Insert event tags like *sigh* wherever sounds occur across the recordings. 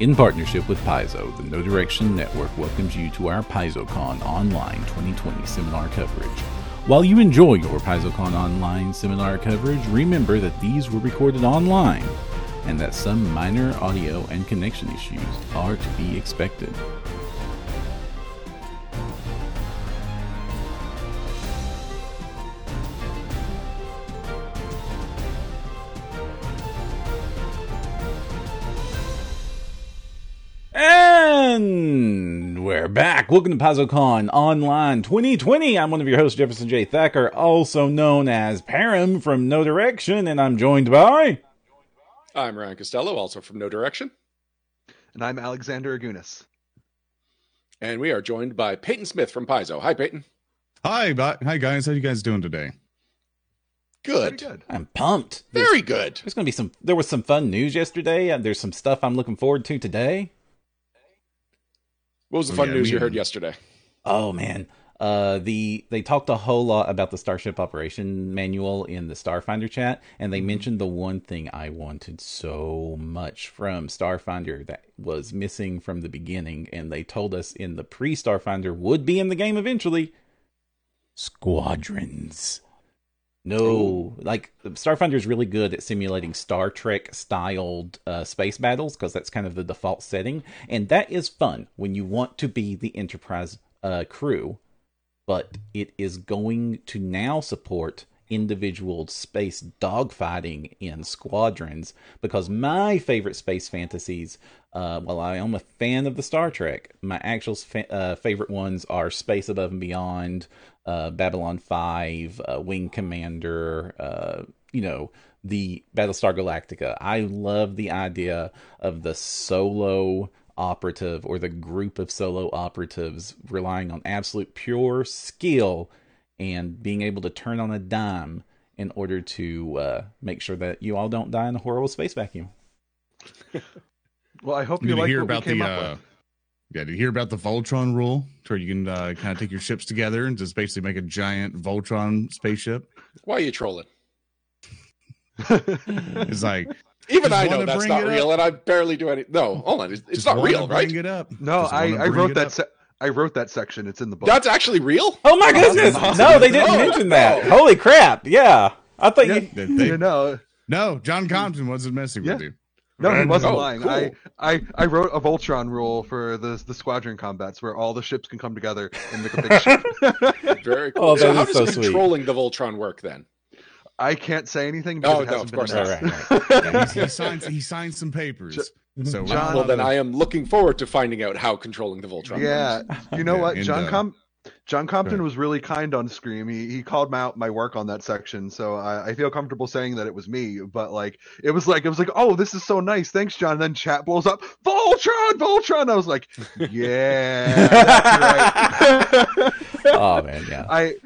In partnership with Paizo, the No Direction Network welcomes you to our PaizoCon Online 2020 seminar coverage. While you enjoy your PaizoCon Online seminar coverage, remember that these were recorded online and that some minor audio and connection issues are to be expected. Back. Welcome to PaizoCon Online 2020. I'm one of your hosts, Jefferson J. Thacker, also known as Param from No Direction, and I'm joined by. I'm Ryan Costello, also from No Direction. And I'm Alexander Augunas. And we are joined by Peyton Smith from Paizo. Hi, Peyton. Hi, hi guys. How you guys doing today? Good. good. I'm pumped. Very good. There's going to be some. There was some fun news yesterday, and there's some stuff I'm looking forward to today. What was the Oh, fun yeah, news we you heard yesterday? Oh man, uh, the they talked a whole lot about the Starship Operation Manual in the Starfinder chat, and they mentioned the one thing I wanted so much from Starfinder that was missing from the beginning, and they told us in the pre-Starfinder would be in the game eventually. Squadrons. No, like Starfinder is really good at simulating Star Trek styled uh, space battles because that's kind of the default setting, and that is fun when you want to be the Enterprise uh, crew. But it is going to now support individual space dogfighting in squadrons because my favorite space fantasies, uh, while I am a fan of the Star Trek, my actual fa- uh, favorite ones are Space Above and Beyond, uh, Babylon 5, uh, Wing Commander, uh, you know, the Battlestar Galactica. I love the idea of the solo operative or the group of solo operatives relying on absolute pure skill and being able to turn on a dime in order to uh, make sure that you all don't die in a horrible space vacuum. *laughs* Well, I hope you you like hear what about we came the? Up with. yeah, did you hear about the Voltron rule, where you can uh, kind of take your ships together and just basically make a giant Voltron spaceship? Why are you trolling? *laughs* It's like Even I know that's not it real, and I barely do any. No, hold on. It's, it's not wanna real, right? Bring it up. No, Just I, I wrote it that. up. Se- I wrote that section. It's in the book. That's actually real? Oh my goodness! No, they didn't Oh, mention that. no. Holy crap! Yeah, I thought Yeah. you. That they- you know, no, John Compton wasn't messing with you. No, he wasn't Oh, lying. cool. I, I, I wrote a Voltron rule for the the squadron combats where all the ships can come together and make a big ship. *laughs* Very cool. Oh, so that how is does so sweet. controlling the Voltron work then? I can't say anything Oh, because it no, hasn't of been course not. announced. Right, right. *laughs* Yeah, he's- he signs he signed some papers. So John- Well, then I am looking forward to finding out how controlling the Voltron Yeah, works. you know Yeah, what, John uh, Com- John Compton was really kind on Scream. He he called out my work on that section, so I, I feel comfortable saying that it was me. But like, it was like it was like, oh, this is so nice, thanks, John. And then chat blows up, Voltron, Voltron. I was like, *laughs* yeah, right. *laughs* Oh man, yeah. I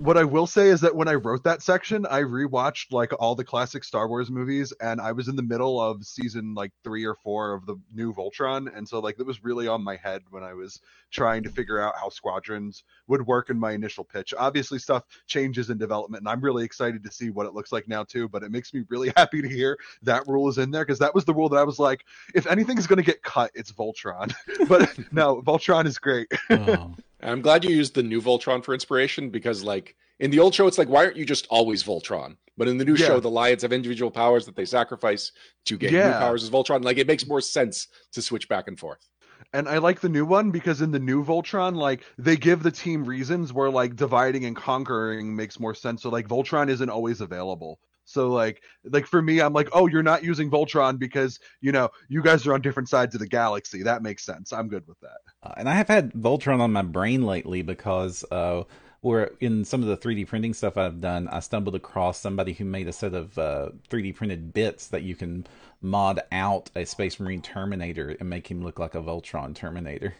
what I will say is that when I wrote that section, I rewatched like all the classic Star Wars movies, and I was in the middle of season like three or four of the new Voltron, and so like it was really on my head when I was trying to figure out how squadrons would work in my initial pitch. Obviously, stuff changes in development, and I'm really excited to see what it looks like now too. But it makes me really *laughs* happy to hear that rule is in there because that was the rule that I was like, if anything's going to get cut, it's Voltron. *laughs* but *laughs* no, Voltron is great. Oh. I'm glad you used the new Voltron for inspiration because, like, in the old show, it's like, why aren't you just always Voltron? But in the new Yeah. show, the Lions have individual powers that they sacrifice to gain new powers as Voltron. Like, it makes more sense to switch back and forth. And I like the new one because in the new Voltron, like they give the team reasons where like dividing and conquering makes more sense. So like Voltron isn't always available. So like like for me, I'm like, oh, you're not using Voltron because you know you guys are on different sides of the galaxy. That makes sense. I'm good with that. Uh, and I have had Voltron on my brain lately because uh, where in some of the 3D printing stuff I've done, I stumbled across somebody who made a set of uh, 3D printed bits that you can mod out a Space Marine Terminator and make him look like a Voltron Terminator.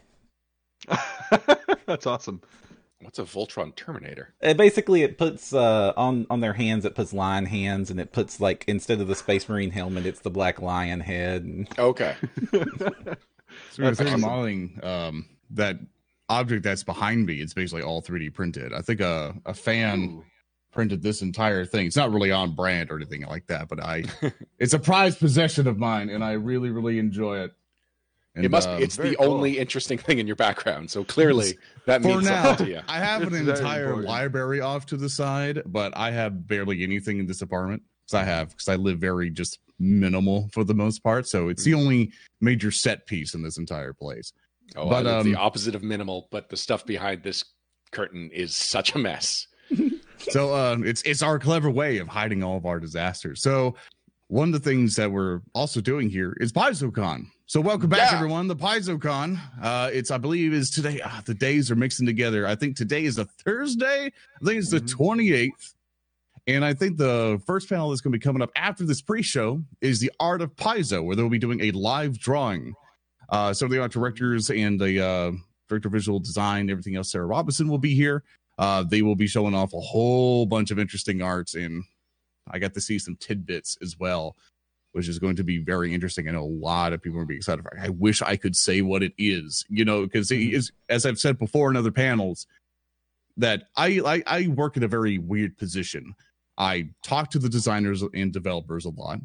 *laughs* That's awesome. What's a Voltron Terminator? Uh, basically, it puts uh, on on their hands. It puts lion hands, and it puts like instead of the Space Marine helmet, it's the black lion head. And, Okay. *laughs* So That's we're 3D awesome. modeling um, that object that's behind me. It's basically all 3D printed. I think a a fan Ooh. printed this entire thing. It's not really on brand or anything like that, but I *laughs* it's a prized possession of mine, and I really really enjoy it. And, it must. um, it's very the cool. only interesting thing in your background. So clearly, that for means now, something to you. *laughs* I have an It's entire important. library off to the side, but I have barely anything in this apartment. Because I have, because I live very just minimal for the most part. So it's Hmm. the only major set piece in this entire place. Oh, But, I live the um, opposite of minimal, but the stuff behind this curtain is such a mess. *laughs* so uh, it's it's our clever way of hiding all of our disasters. So one of the things that we're also doing here is PaizoCon. So welcome back, Yeah. everyone. The PaizoCon. Uh, it's I believe is today. ah, the days are mixing together. I think today is a Thursday. I think it's the Mhm. twenty eighth. And I think the first panel that's going to be coming up after this pre-show is the art of Paizo, where they'll be doing a live drawing. Uh, some of the art directors and the uh, director of visual design, everything else, Sarah Robinson will be here. Uh, they will be showing off a whole bunch of interesting arts, and I got to see some tidbits as well, which is going to be very interesting. I know a lot of people are going to be excited for. it. I wish I could say what it is, you know, because is, as I've said before in other panels, that I, I I work in a very weird position. I talk to the designers and developers a lot,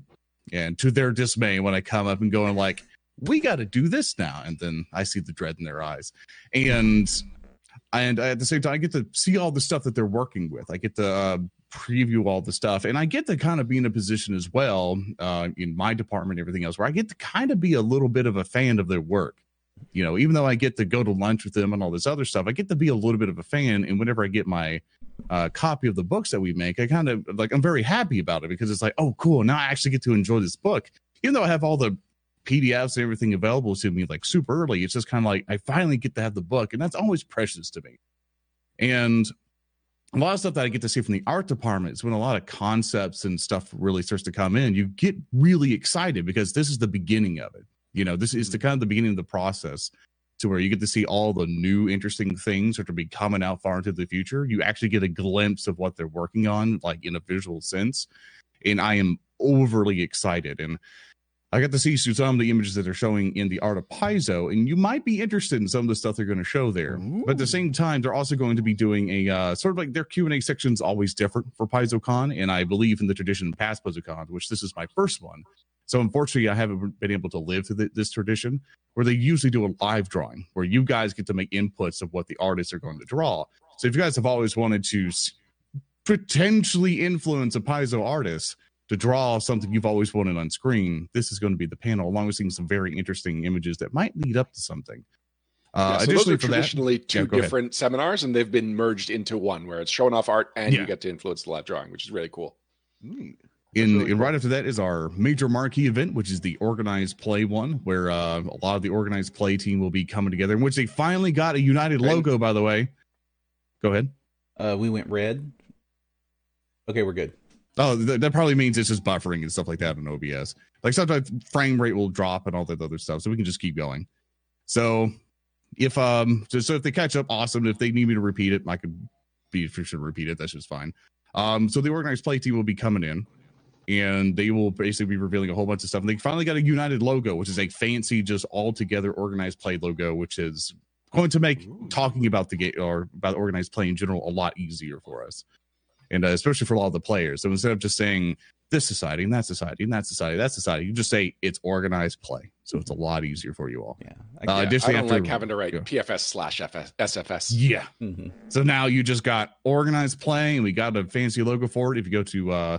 and to their dismay, when I come up and going like, "We got to do this now," and then I see the dread in their eyes, and and at the same time, I get to see all the stuff that they're working with. I get to uh, preview all the stuff, and I get to kind of be in a position as well uh, in my department, everything else, where I get to kind of be a little bit of a fan of their work. You know, even though I get to go to lunch with them and all this other stuff, I get to be a little bit of a fan. And whenever I get my uh, copy of the books that we make, I kind of like I'm very happy about it because it's like, oh, cool. Now I actually get to enjoy this book, even though I have all the PDFs and everything available to me like super early. It's just kind of like I finally get to have the book, and that's always precious to me. And a lot of stuff that I get to see from the art department is when a lot of concepts and stuff really starts to come in. You get really excited because this is the beginning of it. You know, this is the mm-hmm. kind of the beginning of the process to where you get to see all the new interesting things that are be coming out far into the future. You actually get a glimpse of what they're working on, like in a visual sense. And I am overly excited. And I got to see some of the images that they're showing in the art of Paizo, and you might be interested in some of the stuff they're going to show there. But at the same time, they're also going to be doing a uh, sort of like their Q and A section is always different for PaizoCon, and I believe in the tradition of past PaizoCon, which this is my first one. So unfortunately, I haven't been able to live through th- this tradition where they usually do a live drawing where you guys get to make inputs of what the artists are going to draw. So if you guys have always wanted to potentially influence a Paizo artist to draw something you've always wanted on screen, this is going to be the panel, along with seeing some very interesting images that might lead up to something. Uh, Yeah, so those additionally, are for that, traditionally two Yeah, go ahead. different seminars, and they've been merged into one, where it's showing off art and Yeah. you get to influence the live drawing, which is really cool. Neat. in, really in cool. right after that is our major marquee event, which is the organized play one, where uh, a lot of the organized play team will be coming together, in which they finally got a united And- logo. By the way, go ahead. Uh, we went red. Okay, we're good. Oh, th- that probably means it's just buffering and stuff like that in OBS. Like sometimes frame rate will drop and all that other stuff, so we can just keep going. So if um, so, so if they catch up, awesome. If they need me to repeat it, I could be sure to repeat it. That's just fine. Um, so the organized play team will be coming in, and they will basically be revealing a whole bunch of stuff. And they finally got a united logo, which is a fancy, just all together organized play logo, which is going to make Ooh. talking about the game or about organized play in general a lot easier for us and uh, especially for a lot of the players. So instead of just saying this society and that society and that society, that society, you just say it's organized play. So it's a lot easier for you all. Yeah. Uh, Yeah, I don't like having to write yeah. PFS slash FS, SFS. Yeah. hmm So now you just got organized play, and we got a fancy logo for it. If you go to uh,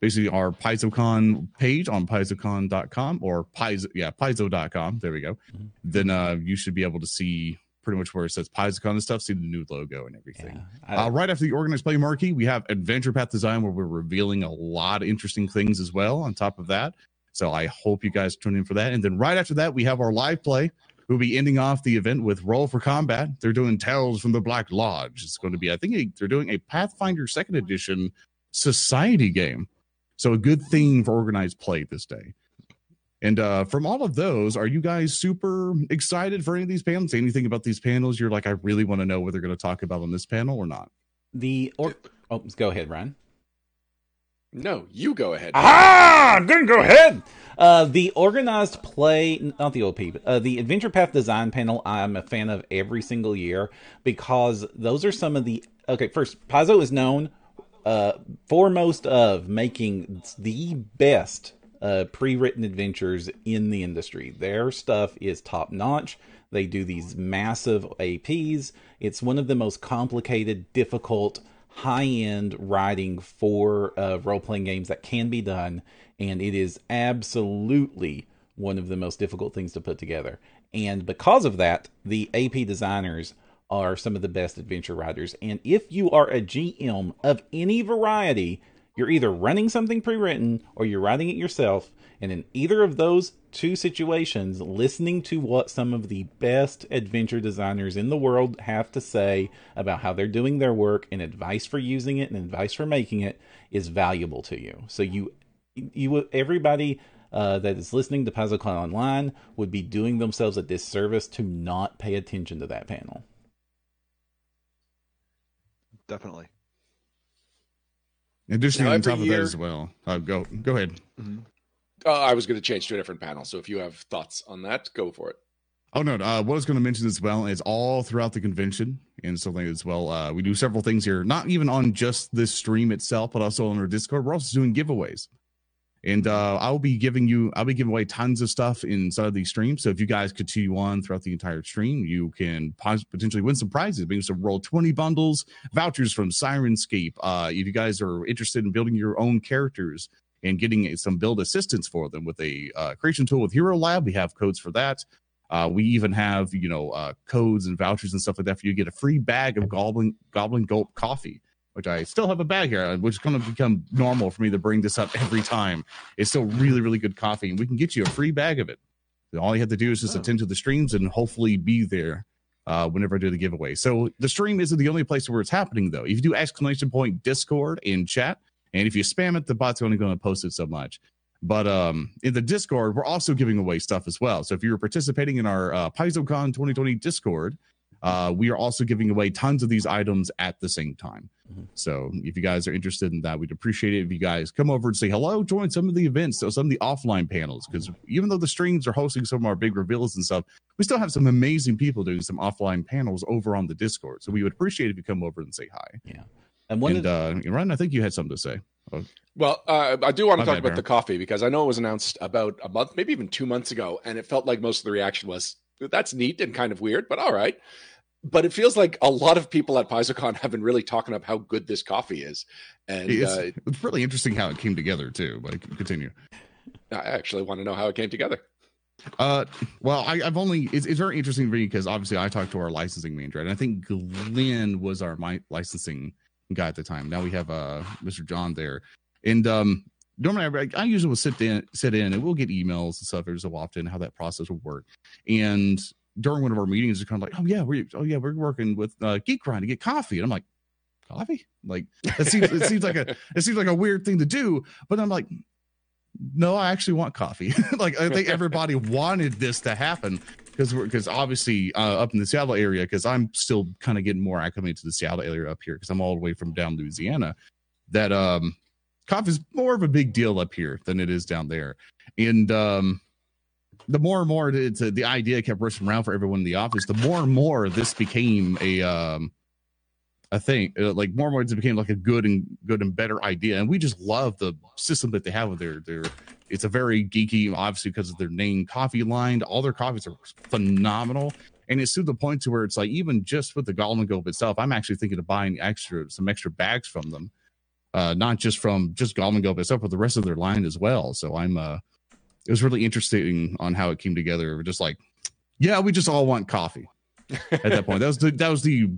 basically our PaizoCon page on PaizoCon.com or Paizo, yeah, Paizo.com, there we go. Mhm. Then uh, you should be able to see pretty much where it says PaizoCon and stuff, see the new logo and everything. Yeah. Uh, right after the organized play marquee, we have Adventure Path Design, where we're revealing a lot of interesting things as well. On top of that, so I hope you guys tune in for that. And then right after that, we have our live play. We'll be ending off the event with Roll for Combat. They're doing Tales from the Black Lodge. It's going to be, I think, they're doing a Pathfinder Second Edition society game. So a good theme for organized play this day. And uh, from all of those, are you guys super excited for any of these panels? Anything about these panels you're like, I really want to know what they're going to talk about on this panel or not? the or oh, go ahead, Ryan. No, you go ahead. Ah, I'm gonna go ahead. Uh, the organized play, not the OP, but uh, the Adventure Path design panel. I'm a fan of every single year because those are some of the. Okay, first, Paizo is known uh, foremost of making the best uh, pre-written adventures in the industry. Their stuff is top notch. They do these massive APs. It's one of the most complicated, difficult, high-end writing for uh, role-playing games that can be done, and it is absolutely one of the most difficult things to put together. And because of that, the AP designers are some of the best adventure writers. And if you are a GM of any variety, you're either running something pre written or you're writing it yourself. And in either of those two situations, listening to what some of the best adventure designers in the world have to say about how they're doing their work and advice for using it and advice for making it is valuable to you. So you, you, everybody uh, that is listening to PaizoCon Online would be doing themselves a disservice to not pay attention to that panel. Definitely. Additionally, on top of year- that as well, uh, go go ahead. Uh, I was going to change to a different panel. So if you have thoughts on that, go for it. Oh no! Uh, what I was going to mention as well is all throughout the convention and something as well. Uh, we do several things here, not even on just this stream itself, but also on our Discord. We're also doing giveaways, and uh, I'll be giving you, I'll be giving away tons of stuff inside of these streams. So if you guys continue on throughout the entire stream, you can potentially win some prizes. Maybe some roll twenty bundles, vouchers from Syrinscape. Uh, if you guys are interested in building your own characters and getting some build assistance for them with a uh, creation tool with Hero Lab, we have codes for that. Uh, we even have, you know, uh, codes and vouchers and stuff like that for you to get a free bag of Goblin Goblin Gulp coffee, which I still have a bag here, which is going to become normal for me to bring this up every time. It's still really, really good coffee, and we can get you a free bag of it. All you have to do is just Oh. attend to the streams and hopefully be there uh, whenever I do the giveaway. So the stream isn't the only place where it's happening, though. If you do exclamation point Discord in chat, and if you spam it, the bot's only going to post it so much. But um, in the Discord, we're also giving away stuff as well. So if you're participating in our uh, PaizoCon 2020 Discord, uh, we are also giving away tons of these items at the same time. Mhm. So if you guys are interested in that, we'd appreciate it if you guys come over and say hello, join some of the events, so some of the offline panels. Because even though the streams are hosting some of our big reveals and stuff, we still have some amazing people doing some offline panels over on the Discord. So we would appreciate if you come over and say hi. And one and of uh, Ryan, I think you had something to say. Well, uh, I do want My to talk bad, about Baron. the coffee because I know it was announced about a month, maybe even two months ago, and it felt like most of the reaction was that's neat and kind of weird, but all right. But it feels like a lot of people at PaizoCon have been really talking up how good this coffee is, and It's, uh, it's really interesting how it came together too. But continue. I actually want to know how it came together. Uh, well, I, I've only it's, it's very interesting for me because obviously I talked to our licensing manager, and I think Glenn was our my licensing guy at the time. Now we have uh Mr. John there, and um normally I, I usually will sit in sit in and we'll get emails and stuff every so often how that process will work, and during one of our meetings, it's kind of like, oh yeah, we oh yeah we're working with uh, Geek Grind to get coffee, and I'm like, coffee, like it seems it seems like a *laughs* it seems like a weird thing to do, but I'm like, no, I actually want coffee. *laughs* like I think everybody wanted this to happen because we're because obviously uh, up in the Seattle area, because I'm still kind of getting more acclimated to the Seattle area up here because I'm all the way from down Louisiana. That um, coffee is more of a big deal up here than it is down there, and um, the more and more the idea kept rushing around for everyone in the office, the more and more this became a um, a thing. Uh, like more and more it became like a good and good and better idea, and we just love the system that they have with their their. It's a very geeky, obviously because of their name, coffee line. All their coffees are phenomenal, and it's to the point to where it's like even just with the Goblin Gulp itself, I'm actually thinking of buying extra some extra bags from them, uh, not just from just Goblin Gulp itself, but the rest of their line as well. So I'm uh, it was really interesting on how it came together. We're just like, yeah, we just all want coffee at that point. That was the that was the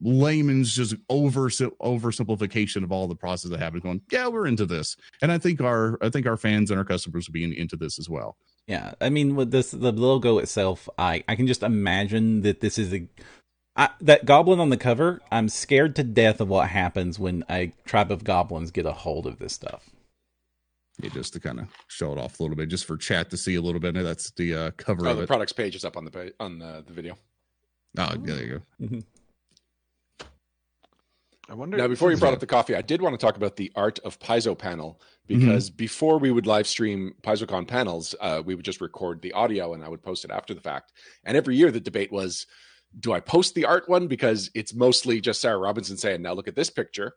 layman's just over oversimplification of all the process that happened. Going, yeah, we're into this, and I think our I think our fans and our customers will be in, into this as well. Yeah, I mean, with this the logo itself, I I can just imagine that this is a I, that goblin on the cover. I'm scared to death of what happens when a tribe of goblins get a hold of this stuff. Yeah, just to kind of show it off a little bit, just for chat to see a little bit. That's the uh, cover Oh, of the it. products page is up on the pa- on the, the video. oh, yeah, there you go. Mm-hmm. I wonder. Now, before you brought up the coffee, I did want to talk about the art of Paizo panel Mm-hmm. because before we would live stream PaizoCon panels, uh, we would just record the audio and I would post it after the fact. And every year the debate was, do I post the art one because it's mostly just Sarah Robinson saying, "Now look at this picture,"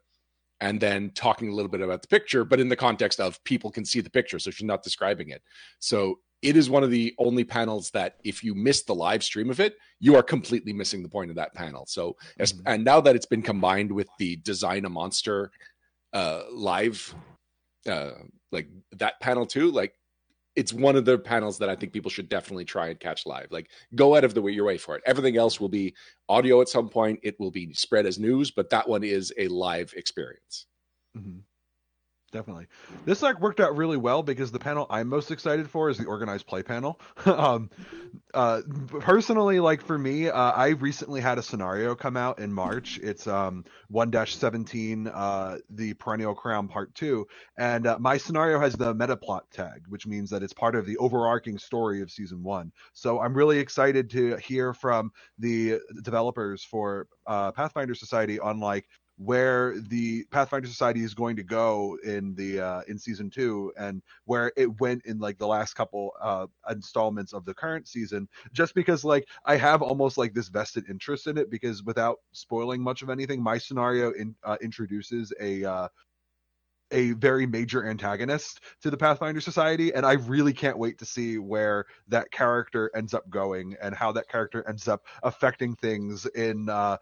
and then talking a little bit about the picture, but in the context of people can see the picture. So she's not describing it. So it is one of the only panels that if you miss the live stream of it, you are completely missing the point of that panel. So, mm-hmm. and now that it's been combined with the design a monster uh, live, uh, like that panel too, like it's one of the panels that I think people should definitely try and catch live. Like go out of the way your way for it. Everything else will be audio at some point. It will be spread as news, but that one is a live experience. Mm-hmm definitely. This like worked out really well because the panel I'm most excited for is the organized play panel. *laughs* um, uh, personally, like for me, uh, I recently had a scenario come out in March. It's um 1-17, uh, the Perennial Crown Part Two, and uh, my scenario has the meta plot tag, which means that it's part of the overarching story of season one. So I'm really excited to hear from the developers for uh, Pathfinder Society on like where the Pathfinder Society is going to go in the uh, in season two and where it went in like the last couple uh, installments of the current season. Just because like I have almost like this vested interest in it because without spoiling much of anything, my scenario in, uh, introduces a uh, a very major antagonist to the Pathfinder Society, and I really can't wait to see where that character ends up going and how that character ends up affecting things in uh,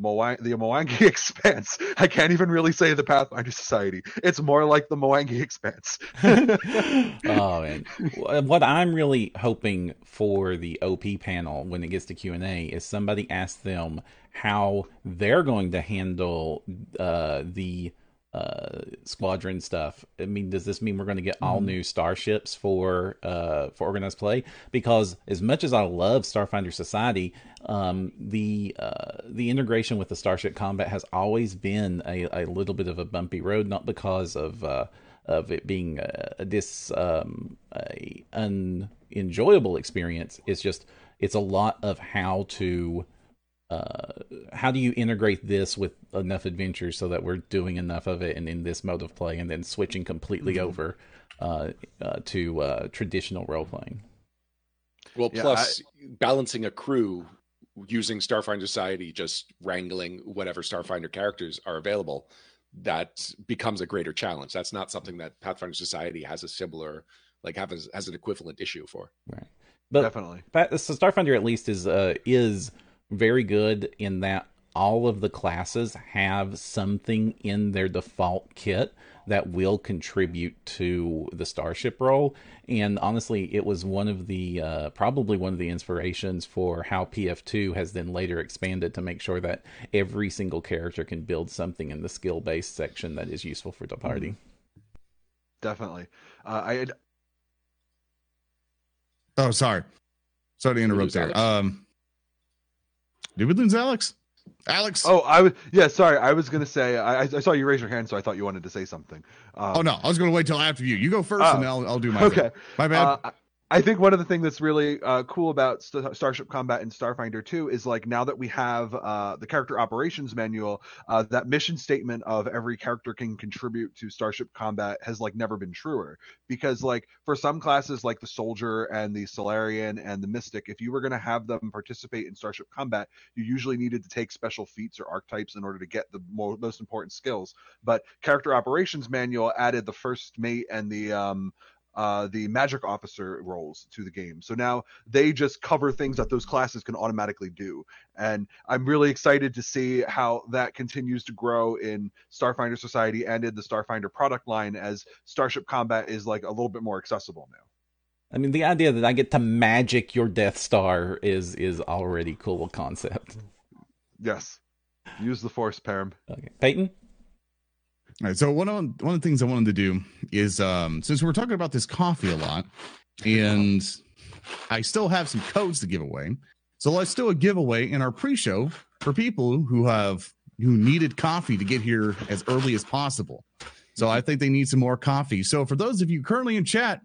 Moang- the Mwangi *laughs* Expanse. I can't even really say the Pathfinder Society. It's more like the Mwangi Expanse. *laughs* *laughs* oh man, what I'm really hoping for the OP panel when it gets to Q and A is somebody asks them how they're going to handle uh, the uh, squadron stuff. I mean, does this mean we're going to get all mm-hmm. new starships for uh, for organized play? Because as much as I love Starfinder Society, um, the uh, the integration with the starship combat has always been a, a little bit of a bumpy road. Not because of uh, of it being a, a dis um, a unenjoyable experience. It's just it's a lot of how to uh, how do you integrate this with enough adventures so that we're doing enough of it and in this mode of play and then switching completely mm-hmm. over uh, uh, to uh, traditional role playing? Well yeah, plus I, balancing a crew using starfinder society just wrangling whatever starfinder characters are available that becomes a greater challenge. That's not something that pathfinder society has a similar like have as, has an equivalent issue for. Right. But definitely. So starfinder at least is uh is very good in that all of the classes have something in their default kit that will contribute to the starship role. And honestly it was one of the uh, probably one of the inspirations for how pf2 has then later expanded to make sure that every single character can build something in the skill based section that is useful for the party mm-hmm. definitely. Uh, i had... oh sorry. Sorry to interrupt there. Um did we lose Alex? Alex? Oh, I was yeah. Sorry, I was gonna say I, I saw you raise your hand, so I thought you wanted to say something. Um, oh no, I was gonna wait till after you. You go first, uh, and I'll I'll do my. Okay, my bad. Uh, I think one of the things that's really uh, cool about St- Starship Combat and Starfinder 2 is like now that we have uh, the character operations manual, uh, that mission statement of every character can contribute to Starship Combat has like never been truer. Because like for some classes like the Soldier and the Solarian and the Mystic, if you were going to have them participate in Starship Combat, you usually needed to take special feats or archetypes in order to get the mo- most important skills. But character operations manual added the first mate and the um, uh, the magic officer roles to the game. So now they just cover things that those classes can automatically do. And I'm really excited to see how that continues to grow in Starfinder Society and in the Starfinder product line as Starship Combat is like a little bit more accessible now. I mean, the idea that I get to magic your Death Star is is already cool concept. Yes, use the Force, Param. Okay, Peyton. All right. So one of one of the things I wanted to do is um, since we're talking about this coffee a lot, and I still have some codes to give away. So let's do a giveaway in our pre-show for people who have who needed coffee to get here as early as possible. So I think they need some more coffee. So for those of you currently in chat,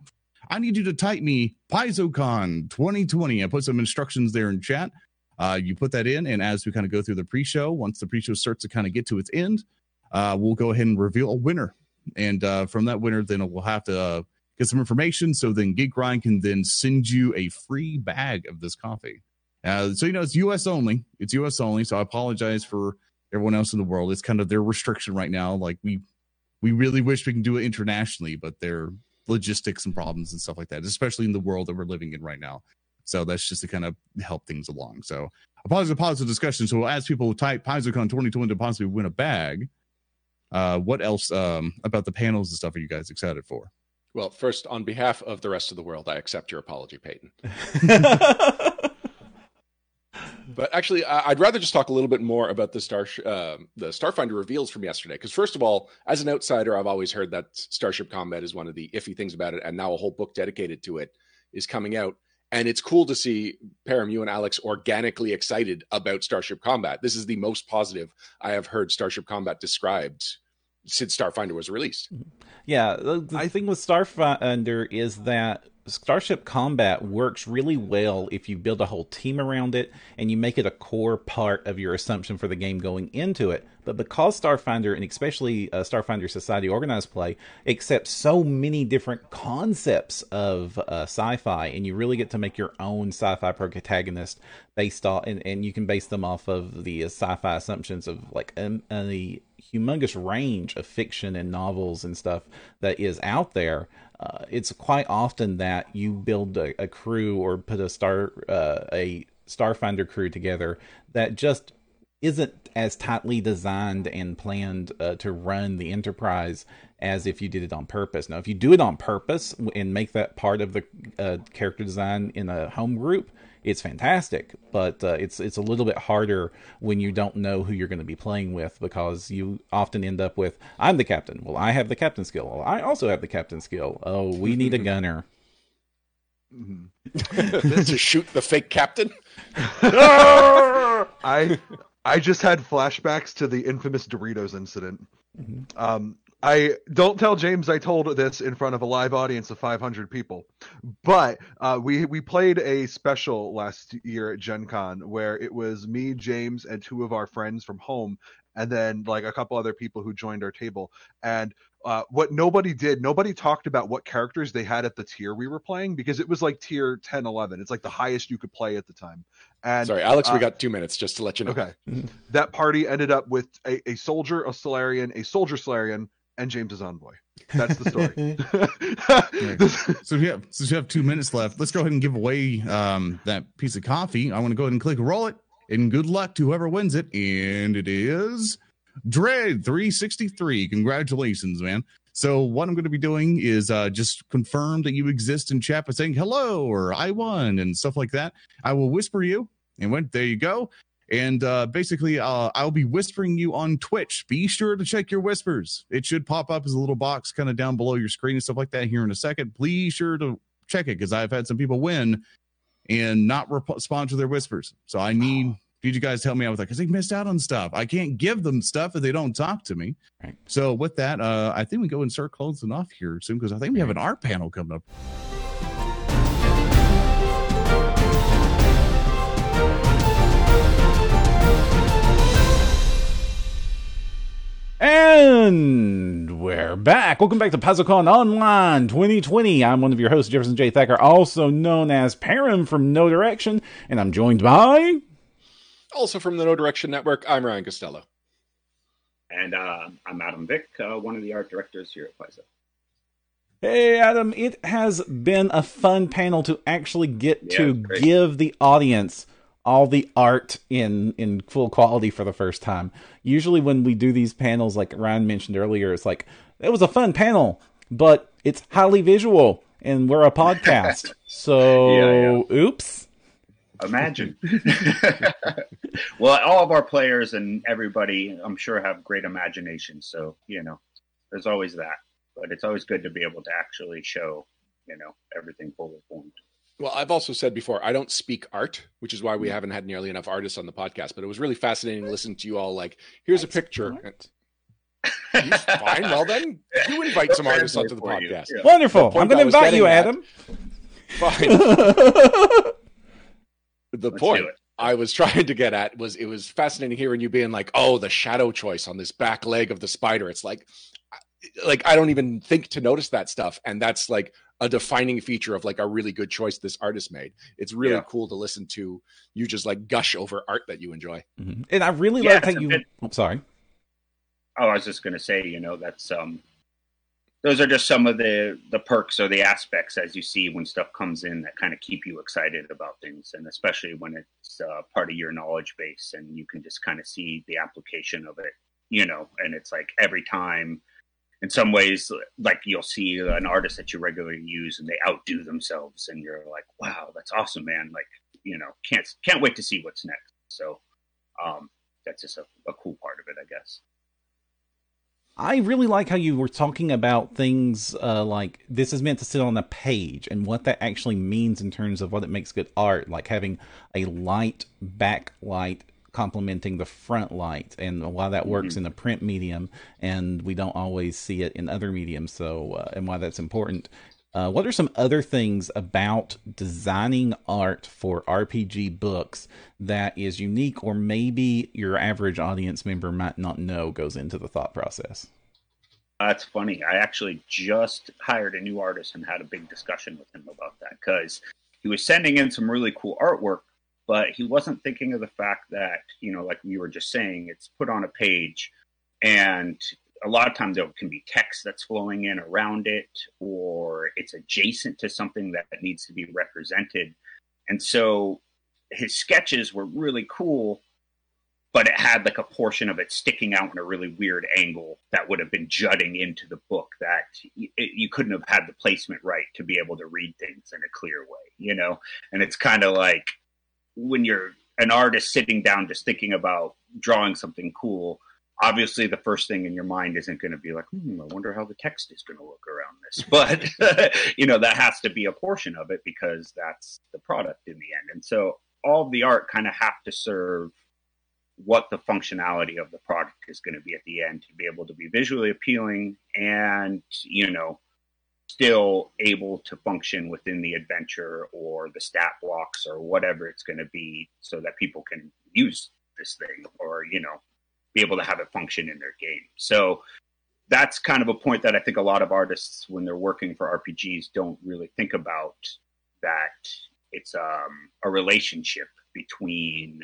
I need you to type me PaizoCon 2020 and put some instructions there in chat. Uh, you put that in, and as we kind of go through the pre-show, once the pre-show starts to kind of get to its end, uh, we'll go ahead and reveal a winner. And uh, from that winner, then we'll have to uh, get some information. So then Geek Grind can then send you a free bag of this coffee. Uh, so, you know, it's US only. It's US only. So I apologize for everyone else in the world. It's kind of their restriction right now. Like we we really wish we can do it internationally, but their logistics and problems and stuff like that, especially in the world that we're living in right now. So that's just to kind of help things along. So a positive, positive discussion. So we'll ask people to type PaizoCon 2020 to possibly win a bag, uh, what else um, about the panels and stuff are you guys excited for? Well, first, on behalf of the rest of the world, I accept your apology, Peyton. *laughs* but actually, I'd rather just talk a little bit more about the Star uh, the Starfinder reveals from yesterday. Because first of all, as an outsider, I've always heard that Starship Combat is one of the iffy things about it, and now a whole book dedicated to it is coming out. And it's cool to see Param, you and Alex organically excited about Starship Combat. This is the most positive I have heard Starship Combat described since Starfinder was released. Mm-hmm. Yeah, the, the I, thing with Starfinder is that Starship Combat works really well if you build a whole team around it and you make it a core part of your assumption for the game going into it. But because Starfinder and especially uh, Starfinder Society Organized Play accepts so many different concepts of uh, sci-fi, and you really get to make your own sci-fi protagonist based off, and, and you can base them off of the uh, sci-fi assumptions of like um, a humongous range of fiction and novels and stuff that is out there. Uh, it's quite often that you build a, a crew or put a star uh, a Starfinder crew together that just isn't as tightly designed and planned uh, to run the enterprise as if you did it on purpose. Now, if you do it on purpose and make that part of the uh, character design in a home group, it's fantastic, but uh, it's it's a little bit harder when you don't know who you're going to be playing with because you often end up with I'm the captain. Well, I have the captain skill. Well, I also have the captain skill. Oh, we need a *laughs* gunner. Mm-hmm. *laughs* to shoot the fake captain. *laughs* I I just had flashbacks to the infamous Doritos incident. Mm-hmm. Um, I don't tell James I told this in front of a live audience of 500 people, but uh, we we played a special last year at Gen Con where it was me, James, and two of our friends from home, and then like a couple other people who joined our table. And uh, what nobody did, nobody talked about what characters they had at the tier we were playing because it was like tier 10, 11. It's like the highest you could play at the time. And sorry, Alex, uh, we got two minutes just to let you know. Okay, that party ended up with a, a soldier, a Solarian, a soldier Solarian, and James's envoy. That's the story. *laughs* *laughs* so we have since we have two minutes left, let's go ahead and give away um, that piece of coffee. I want to go ahead and click roll it, and good luck to whoever wins it. And it is Dread three sixty three. Congratulations, man. So what I'm going to be doing is uh, just confirm that you exist in chat by saying hello or I won and stuff like that. I will whisper you, and when there you go. And uh, basically, uh, I'll be whispering you on Twitch. Be sure to check your whispers. It should pop up as a little box kind of down below your screen and stuff like that here in a second. Please sure to check it because I've had some people win and not respond to their whispers. So I need oh. you guys help me out with that because they missed out on stuff. I can't give them stuff if they don't talk to me. Right. So with that, uh, I think we go and start closing off here soon because I think we have an art panel coming up. And we're back. Welcome back to PaizoCon Online 2020. I'm one of your hosts, Jefferson J. Thacker, also known as Param from No Direction, and I'm joined by. Also from the No Direction Network, I'm Ryan Costello. And uh, I'm Adam Vick, uh, one of the art directors here at Paizo. Hey, Adam, it has been a fun panel to actually get yeah, to give the audience all the art in in full quality for the first time. Usually when we do these panels like Ryan mentioned earlier, it's like it was a fun panel, but it's highly visual and we're a podcast. *laughs* so yeah, yeah. oops. Imagine. *laughs* well, all of our players and everybody, I'm sure, have great imagination. So, you know, there's always that. But it's always good to be able to actually show, you know, everything fully formed. Well, I've also said before, I don't speak art, which is why we haven't had nearly enough artists on the podcast. But it was really fascinating to listen to you all. Like, here's a picture. fine. Well, then you invite some artists onto the podcast. Yeah. Wonderful. I'm going to invite you, Adam. Fine. *laughs* the point I was trying to get at was it was fascinating hearing you being like, "Oh, the shadow choice on this back leg of the spider." It's like, like I don't even think to notice that stuff, and that's like a defining feature of like a really good choice this artist made. It's really Yeah. cool to listen to you just like gush over art that you enjoy. Mhm. And I really Yeah, like how it's a you. bit- I'm sorry. Oh, I was just going to say, you know, that's um, those are just some of the the perks or the aspects as you see when stuff comes in that kind of keep you excited about things, and especially when it's uh, part of your knowledge base and you can just kind of see the application of it, you know, and it's like every time. In some ways, like you'll see an artist that you regularly use, and they outdo themselves, and you're like, "Wow, that's awesome, man!" Like, you know, can't can't wait to see what's next. So, um, that's just a, a cool part of it, I guess. I really like how you were talking about things uh, like this is meant to sit on a page and what that actually means in terms of what it makes good art, like having a light backlight complementing the front light, and why that works in the print medium, and we don't always see it in other mediums. So, uh, and why that's important. Uh, what are some other things about designing art for RPG books that is unique, or maybe your average audience member might not know goes into the thought process? That's funny. I actually just hired a new artist and had a big discussion with him about that because he was sending in some really cool artwork, but he wasn't thinking of the fact that, you know, like we were just saying, it's put on a page and a lot of times there can be text that's flowing in around it or it's adjacent to something that needs to be represented. And so his sketches were really cool, but it had like a portion of it sticking out in a really weird angle that would have been jutting into the book that y- you couldn't have had the placement right to be able to read things in a clear way, you know? And it's kind of like when you're an artist sitting down just thinking about drawing something cool, obviously the first thing in your mind isn't going to be like, hmm, I wonder how the text is going to look around this. *laughs* But, *laughs* you know, that has to be a portion of it because that's the product in the end. And so all the art kind of have to serve what the functionality of the product is going to be at the end to be able to be visually appealing and, you know, still able to function within the adventure or the stat blocks or whatever it's going to be so that people can use this thing or, you know, be able to have it function in their game. So that's kind of a point that I think a lot of artists, when they're working for RPGs, don't really think about that it's um, a relationship between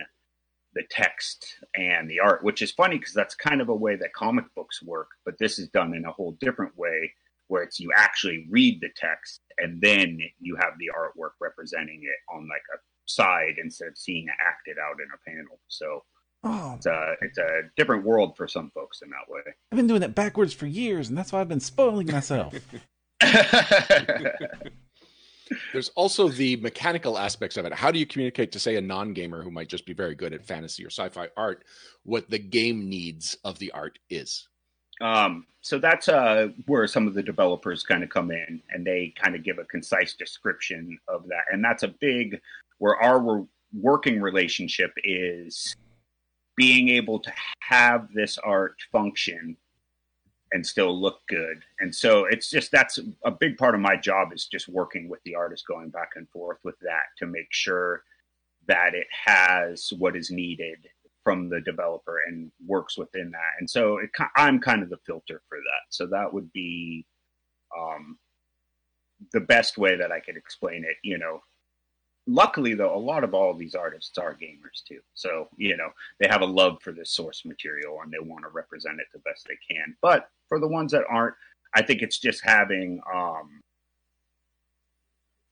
the text and the art, which is funny because that's kind of a way that comic books work, but this is done in a whole different way where it's you actually read the text and then you have the artwork representing it on like a side instead of seeing it acted out in a panel. So Oh, it's a it's a different world for some folks in that way. I've been doing it backwards for years, and that's why I've been spoiling myself. *laughs* *laughs* There's also the mechanical aspects of it. How do you communicate to, say, a non gamer who might just be very good at fantasy or sci fi art what the game needs of the art is? Um, so that's uh, where some of the developers kind of come in and they kind of give a concise description of that. And that's a big where our wor- working relationship is being able to have this art function and still look good. And so it's just that's a big part of my job is just working with the artist, going back and forth with that to make sure that it has what is needed from the developer and works within that. And so it, I'm kind of the filter for that. So that would be um, the best way that I could explain it. You know, luckily though, a lot of all of these artists are gamers too. So you know, they have a love for this source material and they want to represent it the best they can. But for the ones that aren't, I think it's just having um,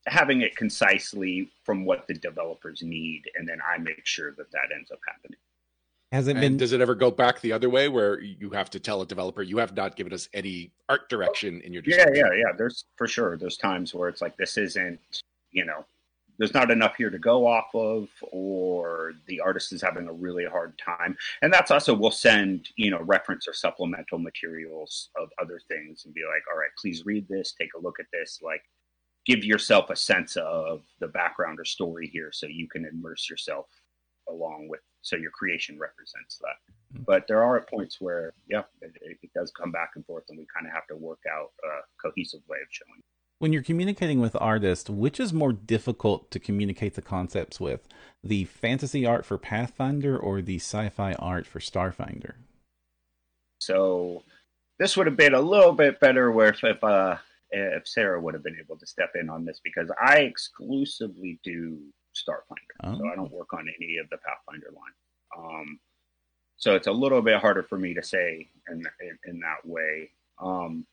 having it concisely from what the developers need, and then I make sure that that ends up happening. Has it And been? does it ever go back the other way where you have to tell a developer, you have not given us any art direction in your Yeah, yeah, yeah. There's for sure. There's times where it's like this isn't, you know, there's not enough here to go off of, or the artist is having a really hard time. And that's also we'll send, you know, reference or supplemental materials of other things and be like, all right, please read this, take a look at this, like give yourself a sense of the background or story here so you can immerse yourself along with so your creation represents that. But there are points where, yeah, it, it does come back and forth, and we kind of have to work out a cohesive way of showing. When you're communicating with artists, which is more difficult to communicate the concepts with? The fantasy art for Pathfinder or the sci fi art for Starfinder? So this would have been a little bit better where if, if uh, if Sarah would have been able to step in on this because I exclusively do Starfinder, so I don't work on any of the Pathfinder line. Um, so it's a little bit harder for me to say in in, in that way. Um,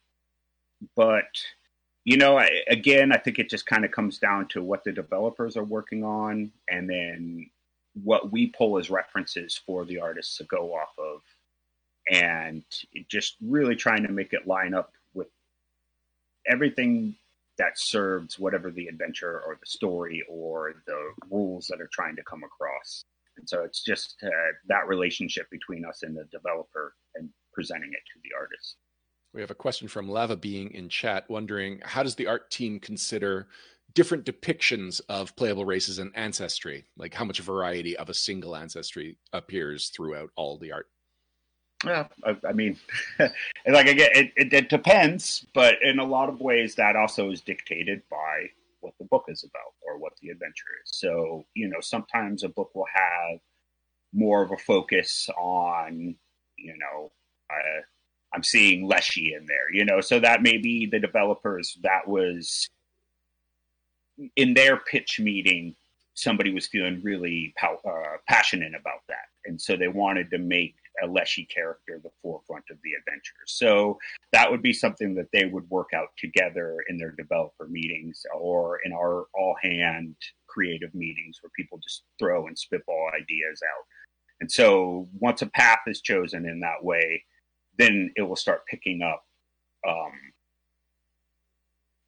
but you know, I, again, I think it just kind of comes down to what the developers are working on, and then what we pull as references for the artists to go off of, and just really trying to make it line up with everything that serves whatever the adventure or the story or the rules that are trying to come across. And so it's just uh, that relationship between us and the developer and presenting it to the artist. We have a question from Lava Being in chat wondering how does the art team consider different depictions of playable races and ancestry? Like how much variety of a single ancestry appears throughout all the art? Yeah, I, I mean, *laughs* like again, it, it, it depends, but in a lot of ways, that also is dictated by what the book is about or what the adventure is. So, you know, sometimes a book will have more of a focus on, you know, uh, I'm seeing Leshy in there, you know, so that maybe the developers that was in their pitch meeting, somebody was feeling really uh, passionate about that. And so they wanted to make a Leshy character the forefront of the adventure. So that would be something that they would work out together in their developer meetings or in our all hand creative meetings where people just throw and spitball ideas out. And so once a path is chosen in that way, then it will start picking up um,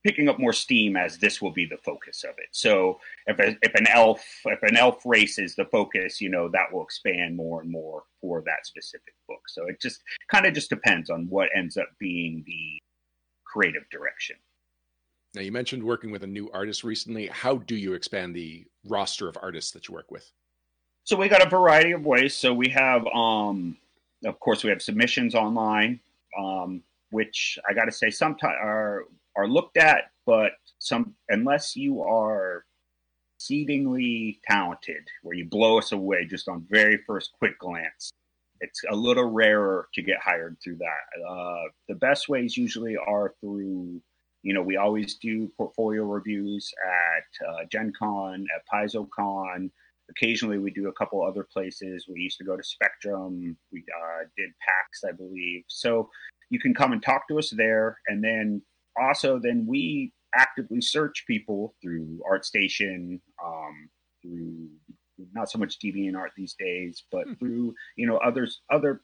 picking up more steam as this will be the focus of it. So if a, if an elf if an elf race is the focus, you know that will expand more and more for that specific book. So it just kind of just depends on what ends up being the creative direction. Now you mentioned working with a new artist recently. How do you expand the roster of artists that you work with? So we got a variety of ways. So we have um of course we have submissions online um which I got to say sometimes are looked at, but some unless you are exceedingly talented, where you blow us away just on very first quick glance, it's a little rarer to get hired through that. Uh, the best ways usually are through, you know, we always do portfolio reviews at uh, Gen Con, at PaizoCon. Occasionally, we do a couple other places. We used to go to Spectrum. We uh, did PAX, I believe. So you can come and talk to us there, and then also then we actively search people through ArtStation, um, through not so much DeviantArt these days, but hmm. through you know others other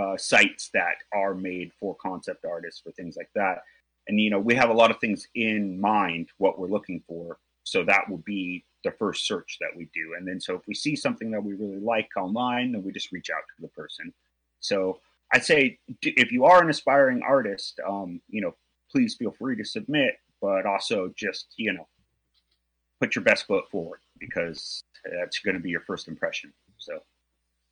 uh, sites that are made for concept artists for things like that. And you know we have a lot of things in mind what we're looking for, so that will be the first search that we do. And then so if we see something that we really like online, then we just reach out to the person. So I'd say if you are an aspiring artist, um, you know, please feel free to submit, but also just, you know, put your best foot forward because that's going to be your first impression. So,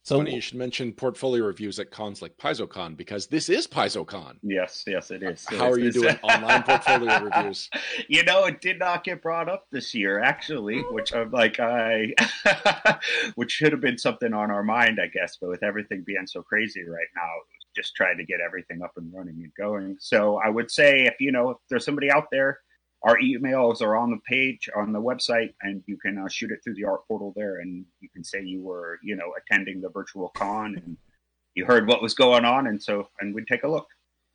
so funny you should mention portfolio reviews at cons like PaizoCon because this is PaizoCon. Yes, yes, it is. How are you doing online portfolio reviews? *laughs* You know, it did not get brought up this year, actually, which I'm like, I, *laughs* which should have been something on our mind, I guess. But with everything being so crazy right now, just trying to get everything up and running and going. So I would say if you know if there's somebody out there, our emails are on the page on the website, and you can uh, shoot it through the art portal there, and you can say you were you know attending the virtual con and you heard what was going on, and so and we'd take a look.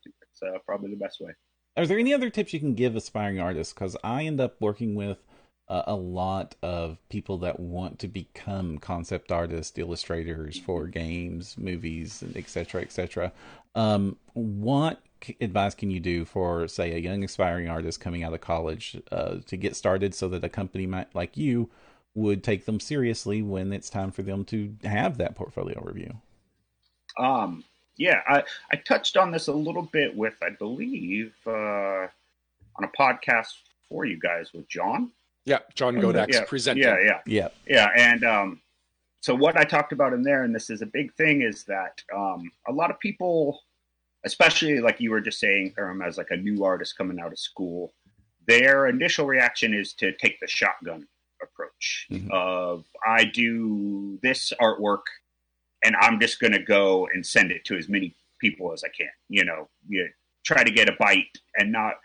It's uh, probably the best way. Are there any other tips you can give aspiring artists? Because I end up working with uh, a lot of people that want to become concept artists, illustrators for games, movies, etc., etc. Um, what advice can you do for, say, a young aspiring artist coming out of college uh, to get started, so that a company might, like you would take them seriously when it's time for them to have that portfolio review? Um, yeah, I, I touched on this a little bit with, I believe, uh, on a podcast for you guys with John. Yeah, John Godek yeah, presenting. Yeah, yeah, yeah, yeah. And um, so what I talked about in there, and this is a big thing, is that um, a lot of people, especially like you were just saying, um, as like a new artist coming out of school, their initial reaction is to take the shotgun approach mm-hmm. of I do this artwork, and I'm just going to go and send it to as many people as I can. You know, you try to get a bite and not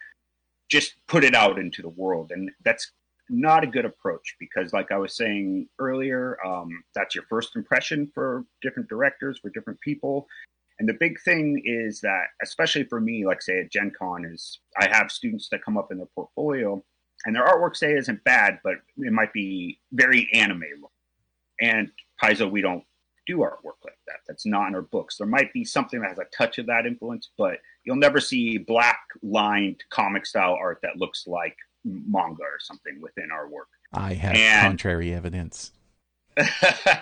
just put it out into the world. And that's not a good approach because, like I was saying earlier, um, that's your first impression for different directors, for different people. And the big thing is that, especially for me, like say at Gen Con, is I have students that come up in their portfolio and their artwork say isn't bad, but it might be very anime. And Paizo, we don't do artwork like that. That's not in our books. There might be something that has a touch of that influence, but you'll never see black lined comic style art that looks like manga or something within our work. I have and, contrary evidence. *laughs*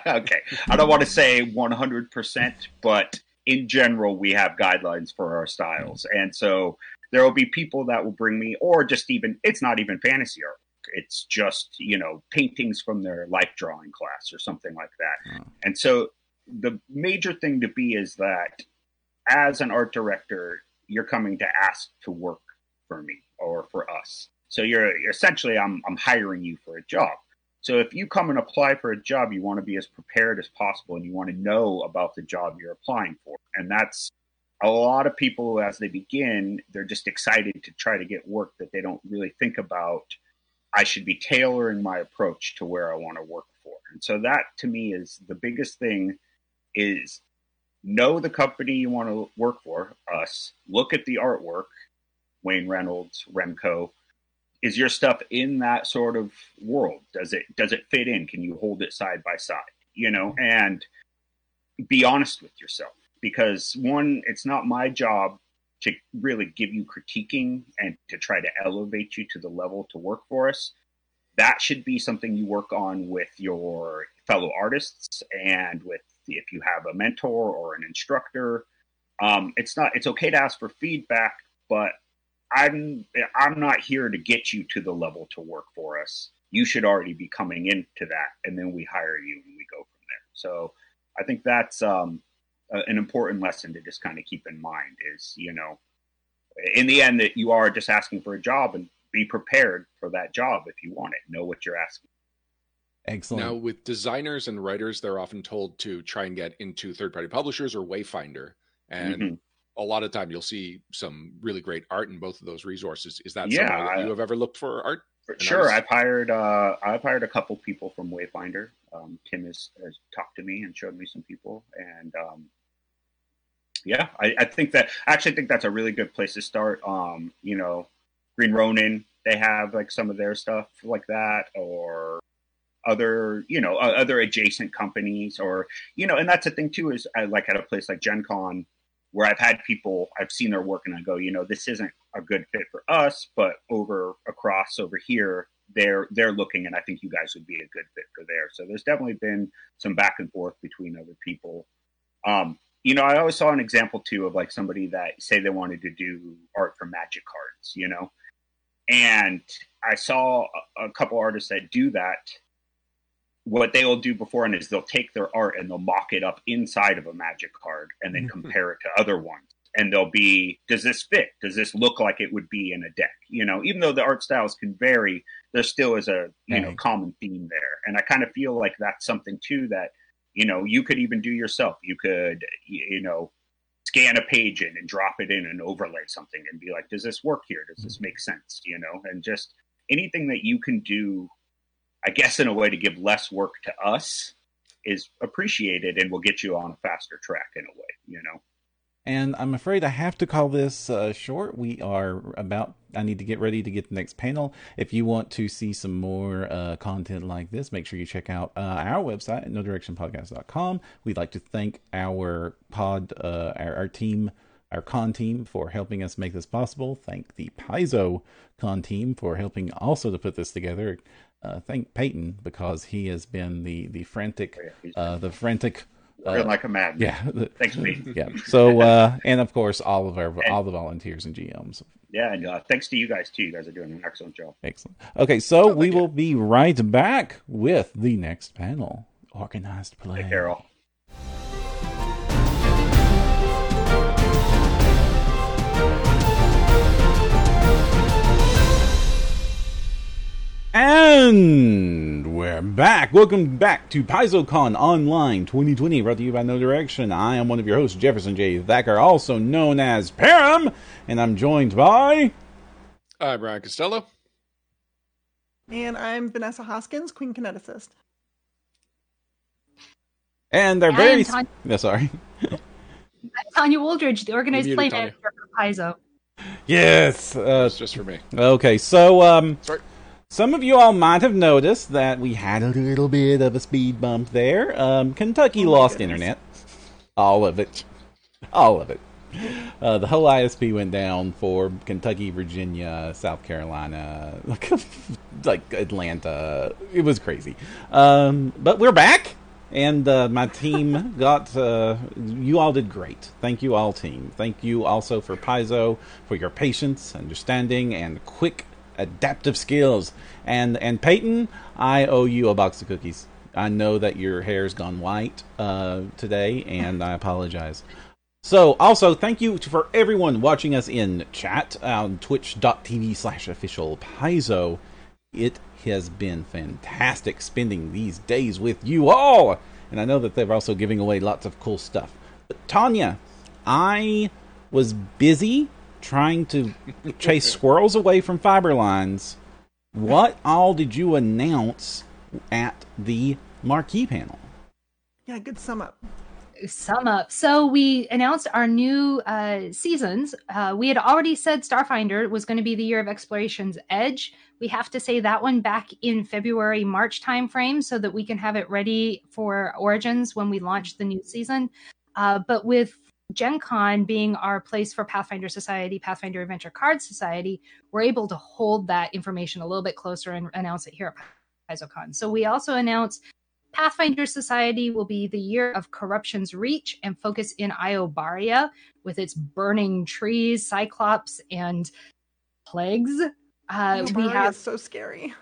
okay. I don't want to say 100%, but in general, we have guidelines for our styles. And so there will be people that will bring me, or just even, it's not even fantasy art. It's just, you know, paintings from their life drawing class or something like that. Oh. And so the major thing to be is that as an art director, you're coming to ask to work for me or for us. So you're, essentially, I'm, I'm hiring you for a job. So if you come and apply for a job, you want to be as prepared as possible and you want to know about the job you're applying for. And that's a lot of people as they begin, they're just excited to try to get work that they don't really think about. I should be tailoring my approach to where I want to work for. And so that to me is the biggest thing is know the company you want to work for, us, look at the artwork, Wayne Reynolds, Remco, is your stuff in that sort of world? Does it does it fit in? Can you hold it side by side? You know, and be honest with yourself because one, it's not my job to really give you critiquing and to try to elevate you to the level to work for us. That should be something you work on with your fellow artists and with if you have a mentor or an instructor. Um, it's not it's okay to ask for feedback, but I'm I'm not here to get you to the level to work for us. You should already be coming into that, and then we hire you and we go from there. So I think that's um, an important lesson to just kind of keep in mind is you know in the end that you are just asking for a job and be prepared for that job if you want it. Know what you're asking. Excellent. Now, with designers and writers, they're often told to try and get into third party publishers or Wayfinder. And mm-hmm a lot of time you'll see some really great art in both of those resources. Is that yeah, somewhere that you have ever looked for art? Sure, I've hired uh, I've hired a couple people from Wayfinder. Um, Tim has, has, talked to me and showed me some people, and um, yeah, I, I, think that I actually think that's a really good place to start. Um, you know, Green Ronin, they have like some of their stuff like that, or other you know other adjacent companies, or you know, and that's the thing too is I, like at a place like Gen Con where I've had people, I've seen their work and I go, you know, this isn't a good fit for us, but over across over here, they're they're looking and I think you guys would be a good fit for there. So there's definitely been some back and forth between other people. Um, you know, I always saw an example too of like somebody that say they wanted to do art for magic cards, you know, and I saw a, a couple artists that do that what they will do beforehand is they'll take their art and they'll mock it up inside of a magic card and then mm-hmm. compare it to other ones. And they'll be does this fit? Does this look like it would be in a deck? You know even though the art styles can vary there still is a you know common theme there. And i kind of feel like that's something too that you know you could even do yourself. You could you know scan a page in and drop it in and overlay something and be like does this work here? Does this mm-hmm. make sense? You know and just anything that you can do I guess in a way to give less work to us is appreciated and will get you on a faster track in a way, you know. And I'm afraid I have to call this uh, short. We are about, I need to get ready to get the next panel. If you want to see some more uh, content like this, make sure you check out uh, our website at nodirectionpodcast.com. We'd like to thank our pod, uh, our, our team, our con team for helping us make this possible. Thank the Paizo con team for helping also to put this together uh, thank Peyton because he has been the the frantic, oh, uh, the frantic. Uh, like a man. Yeah. Thanks, Peyton. *laughs* Yeah. So, uh, and of course, all of our *laughs* and, all the volunteers and GMs. Yeah, and uh, thanks to you guys too. You guys are doing an excellent job. Excellent. Okay, so oh, we will be right back with the next panel. Organized play. Hey, Carol. And we're back. Welcome back to PaizoCon Online 2020, brought to you by No Direction. I am one of your hosts, Jefferson J. Thacker, also known as Param, and I'm joined by I'm Brian Costello. And I'm Vanessa Hoskins, Queen Kineticist. And they're And very. Tanya- No, sorry. Tanya Wooldridge, the organized You're play muted, manager for Paizo. Yes. Uh, It's just for me. okay, so um, Sorry. Some of you all might have noticed that we had a little bit of a speed bump there. Um, Kentucky Oh lost goodness. internet, all of it, all of it. Uh, the whole ISP went down for Kentucky, Virginia, South Carolina, *laughs* like Atlanta. It was crazy. Um, but we're back, and uh, my team *laughs* got. Uh, you all did great. Thank you, all team. Thank you also for Paizo for your patience, understanding, and quick adaptive skills. And and Peyton, I owe you a box of cookies. I know that your hair's gone white uh, today, and I apologize. So, also, thank you for everyone watching us in chat on twitch.tv slash official Paizo. It has been fantastic spending these days with you all. And I know that they're also giving away lots of cool stuff. But, Tanya, I was busy trying to chase squirrels away from fiber lines. What all did you announce at the marquee panel? Yeah, good sum up. Sum up. So we announced our new uh, seasons. Uh, we had already said Starfinder was going to be the year of exploration's edge. We have to say that one back in February, March timeframe so that we can have it ready for Origins when we launch the new season. Uh, but with Gen Con being our place for Pathfinder Society, Pathfinder Adventure Card Society, we're able to hold that information a little bit closer and announce it here at PaizoCon. So we also announced Pathfinder Society will be the year of corruption's reach and focus in Iobaria with its burning trees, cyclops, and plagues. Uh, we have so scary.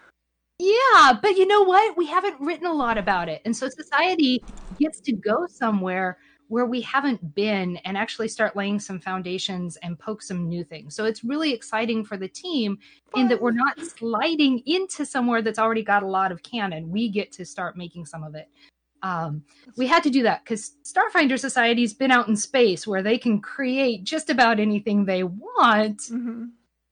yeah, but you know what? We haven't written a lot about it. And so society gets to go somewhere where we haven't been and actually start laying some foundations and poke some new things. So it's really exciting for the team in that we're not sliding into somewhere that's already got a lot of canon. We get to start making some of it. Um, we had to do that because Starfinder Society's been out in space where they can create just about anything they want hmm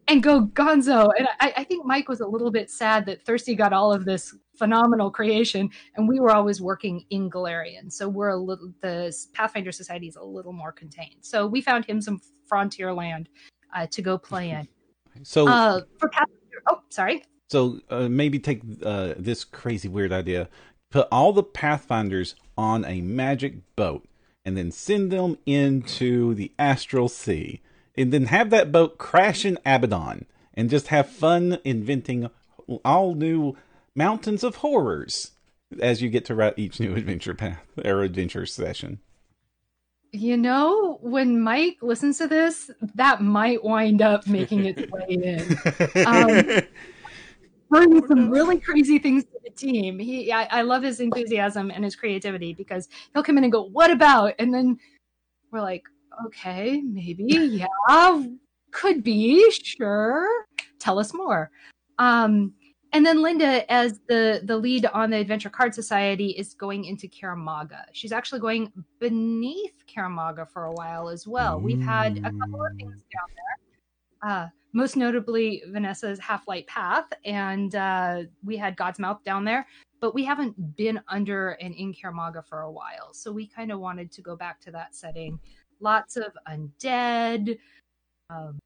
and go gonzo. And I, I think Mike was a little bit sad that Thirsty got all of this phenomenal creation, and we were always working in Golarion. So we're a little the Pathfinder Society is a little more contained. So we found him some frontier land uh, to go play in. *laughs* So, Uh, for Pathfinder, oh, sorry. So uh, maybe take uh, this crazy weird idea, put all the pathfinders on a magic boat, and then send them into the astral sea, and then have that boat crash in Abaddon, and just have fun inventing all new mountains of horrors as you get to write each new adventure path or adventure session. You know, when Mike listens to this, that might wind up making its *laughs* way in. Um, bringing some really crazy things to the team. He, I, I love his enthusiasm and his creativity because he'll come in and go, "What about?" And then we're like, "Okay, maybe, yeah, could be, sure. Tell us more." Um, and then Linda, as the the lead on the Adventure Card Society, is going into Kaer Maga. She's actually going beneath Kaer Maga for a while as well. We've had a couple of things down there. Uh, most notably Vanessa's Half Light Path, and uh, we had God's Mouth down there, but we haven't been under an in Kaer Maga for a while. So we kind of wanted to go back to that setting. Lots of undead, um,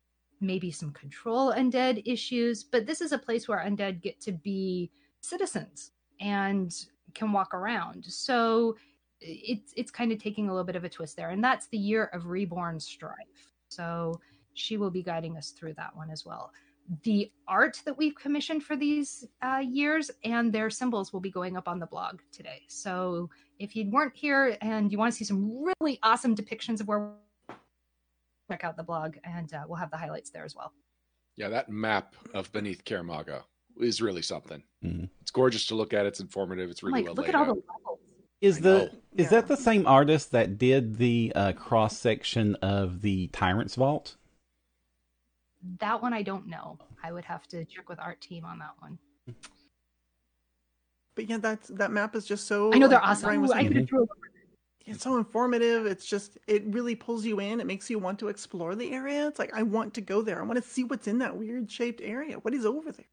maybe some control undead issues, but this is a place where undead get to be citizens and can walk around. So it's it's kind of taking a little bit of a twist there, and that's the year of reborn strife. So she will be guiding us through that one as well. The art that we've commissioned for these uh, years and their symbols will be going up on the blog today. So if you weren't here and you want to see some really awesome depictions of where, check out the blog and uh, we'll have the highlights there as well. Yeah, that map of Beneath Kaer Maga is really something. Mhm. It's gorgeous to look at. It's informative. It's really like, well look laid at all out. the levels. Is the is Yeah. that the same artist that did the uh, cross section of the Tyrant's Vault? That one I don't know. I would have to check with art team on that one. But yeah, that's that map is just so. I know they're like awesome. Ooh, I could have threw a It's so informative. It's just it really pulls you in. It makes you want to explore the area. It's like I want to go there. I want to see what's in that weird shaped area. What is over there?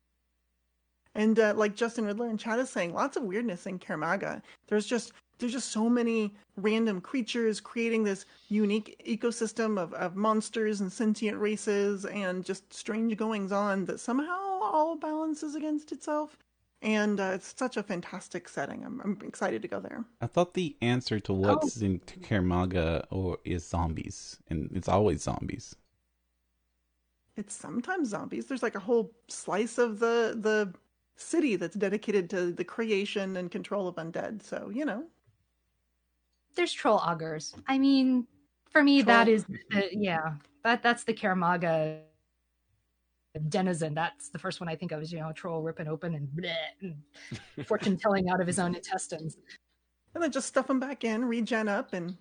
And uh, like Justin Riddler and Chad is saying, lots of weirdness in Kaer Maga. There's just there's just so many random creatures creating this unique ecosystem of, of monsters and sentient races and just strange goings on that somehow all balances against itself. And uh, it's such a fantastic setting. I'm, I'm excited to go there. I thought the answer to what's in Kaer Maga or is zombies, and it's always zombies. It's sometimes zombies. There's like a whole slice of the the city that's dedicated to the creation and control of undead. So you know, There's troll augurs. I mean, for me, that Troll. is the, yeah, that that's the Kaer Maga denizen. That's the first one I think of is you know a troll ripping open and, bleh, and *laughs* fortune telling out of his own intestines. and then just stuff them back in, regen up, and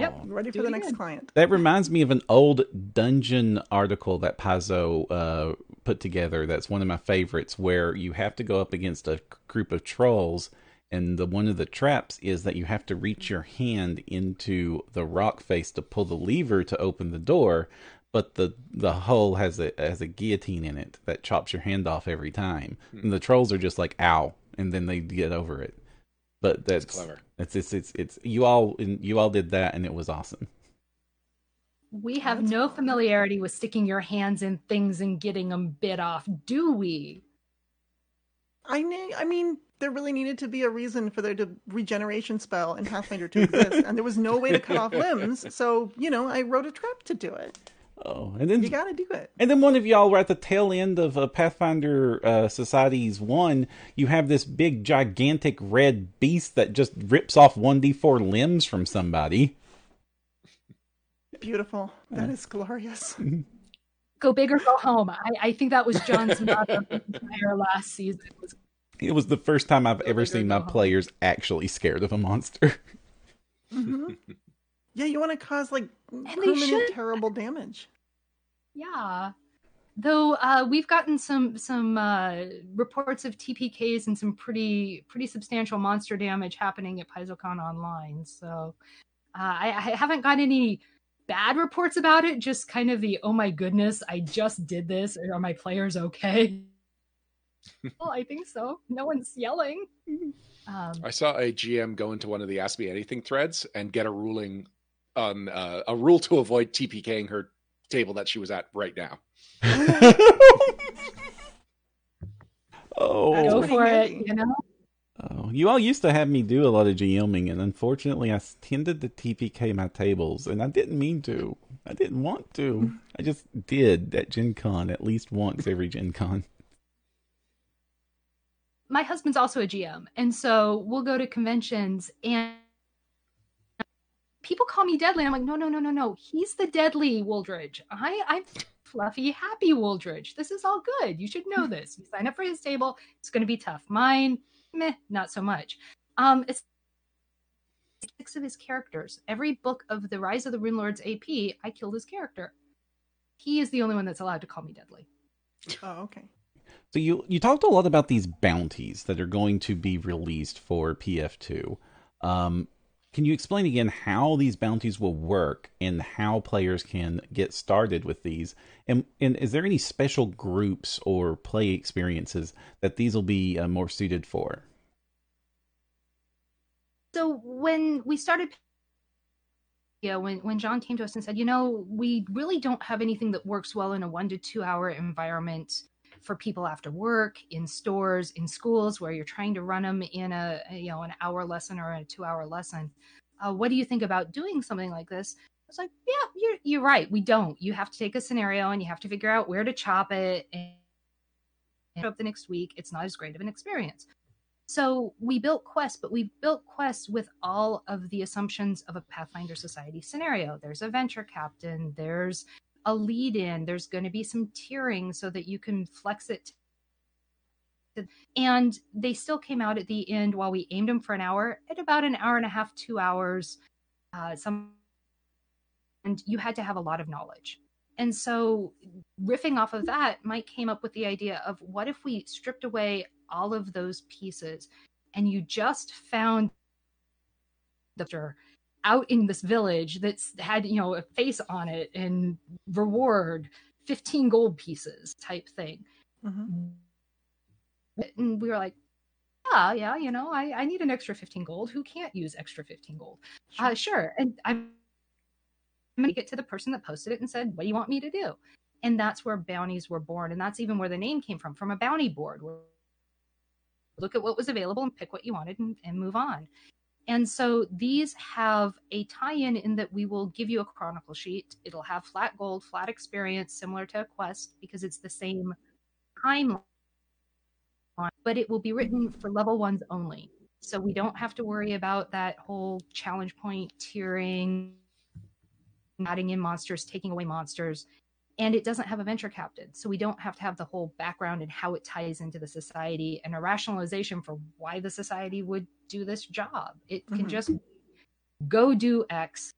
Yep. Oh. ready Do for the next again. client. That reminds me of an old dungeon article that Paizo uh, put together. That's one of my favorites, where you have to go up against a group of trolls, and the one of the traps is that you have to reach your hand into the rock face to pull the lever to open the door. But the the hole has a has a guillotine in it that chops your hand off every time. Hmm. And the trolls are just like ow, and then they get over it. But that's, clever. It's it's it's it's you all you all did that, and it was awesome. We have That's no fun. familiarity with sticking your hands in things and getting them bit off, do we? I ne- I mean, there really needed to be a reason for their de- regeneration spell in Pathfinder to *laughs* exist, and there was no way to cut off limbs. So you know, I wrote a trap to do it. Oh, and then You got to do it. And then one of y'all were at the tail end of uh, Pathfinder uh, Society's one. You have this big, gigantic red beast that just rips off 1d4 limbs from somebody. Beautiful. That is glorious. *laughs* Go big or go home. I, I think that was John's motto entire last season. Was It was the first time I've ever seen go my home. players actually scared of a monster. hmm *laughs* Yeah, you want to cause like they permanent terrible damage. Yeah. Though uh, we've gotten some some uh, reports of TPKs and some pretty pretty substantial monster damage happening at PaizoCon Online. So uh, I, I haven't got any bad reports about it. Just kind of the oh my goodness, I just did this. Are my players okay? *laughs* well, I think so. No one's yelling. Um, I saw a GM go into one of the Ask Me Anything threads and get a ruling on uh, a rule to avoid TPKing her table that she was at right now. *laughs* oh, go for it. You know. Oh, you all used to have me do a lot of GMing, and unfortunately, I tended to TPK my tables, and I didn't mean to. I didn't want to. I just did at Gen Con at least once every Gen Con. my husband's also a GM, and so we'll go to conventions and people call me deadly. I'm like, no, no, no, no, no. He's the deadly Wooldridge. I, I'm fluffy, happy Wooldridge. This is all good. You should know this. You sign up for his table. It's going to be tough. Mine, meh, not so much. Um, it's six of his characters. Every book of the Rise of the Runelords AP, I killed his character. He is the only one that's allowed to call me deadly. Oh, okay. So you you talked a lot about these bounties that are going to be released for PF2. Um, can you explain again how these bounties will work and how players can get started with these? And, and is there any special groups or play experiences that these will be uh, more suited for? so when we started you know when when john came to us and said you know we really don't have anything that works well in a one to two hour environment for people after work in stores in schools where you're trying to run them in a you know an hour lesson or a two hour lesson. Uh, what do you think about doing something like this? I was like yeah you're, you're right we don't. You have to take a scenario and you have to figure out where to chop it and and up the next week. It's not as great of an experience. So we built Quest, but we built Quest with all of the assumptions of a Pathfinder Society scenario. There's a venture captain, there's a lead in, there's going to be some tiering so that you can flex it. And they still came out at the end while we aimed them for an hour at about an hour and a half, two hours. Uh, some, and you had to have a lot of knowledge. And so, riffing off of that, Mike came up with the idea of what if we stripped away all of those pieces and you just found the out in this village that's had you know a face on it and reward 15 gold pieces type thing. Mhm. and we were like yeah yeah you know i, I need an extra 15 gold. Who can't use extra 15 gold? Sure. uh, sure. And i'm going to get to the person that posted it and said what do you want me to do? And that's where bounties were born. And that's even where the name came from from a bounty board. Look at what was available and pick what you wanted and, and move on and so these have a tie-in in that we will give you a chronicle sheet. It'll have flat gold flat experience similar to a quest because it's the same timeline but it will be written for level ones only. So we don't have to worry about that whole challenge point tiering adding in monsters taking away monsters and it doesn't have a venture captain so we don't have to have the whole background and how it ties into the society and a rationalization for why the society would do this job it can Mhm. just go do x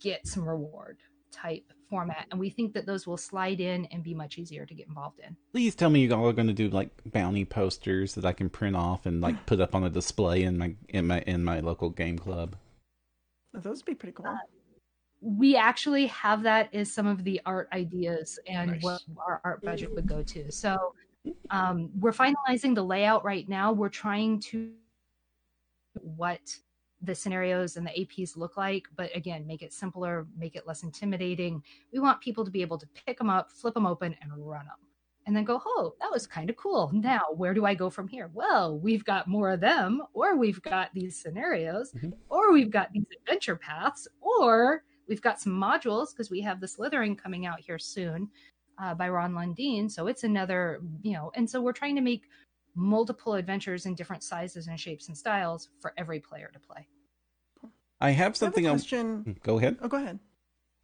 get some reward type format and we think that those will slide in and be much easier to get involved in Please tell me you all are going to do like bounty posters that I can print off and like put up on a display in my in my in my local game club. Those would be pretty cool. We actually have that as some of the art ideas and Nice. what our art budget would go to. So um, we're finalizing the layout right now. We're trying to what the scenarios and the APs look like, but again, make it simpler, make it less intimidating. We want people to be able to pick them up, flip them open, and run them. And then go, oh, that was kind of cool. Now, where do I go from here? Well, we've got more of them, or we've got these scenarios, Mhm. or we've got these adventure paths, or we've got some modules because we have the Slithering coming out here soon uh, by Ron Lundeen. So it's another, you know, and so we're trying to make multiple adventures in different sizes and shapes and styles for every player to play. I have I have a something else. question. Go ahead. Oh, go ahead.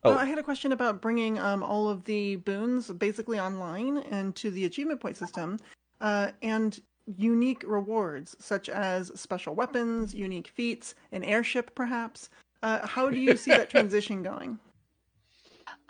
Oh. Oh, I had a question about bringing um, all of the boons basically online and to the achievement point system, uh, and unique rewards such as special weapons, unique feats, an airship, perhaps. Uh, how do you see that *laughs* transition going?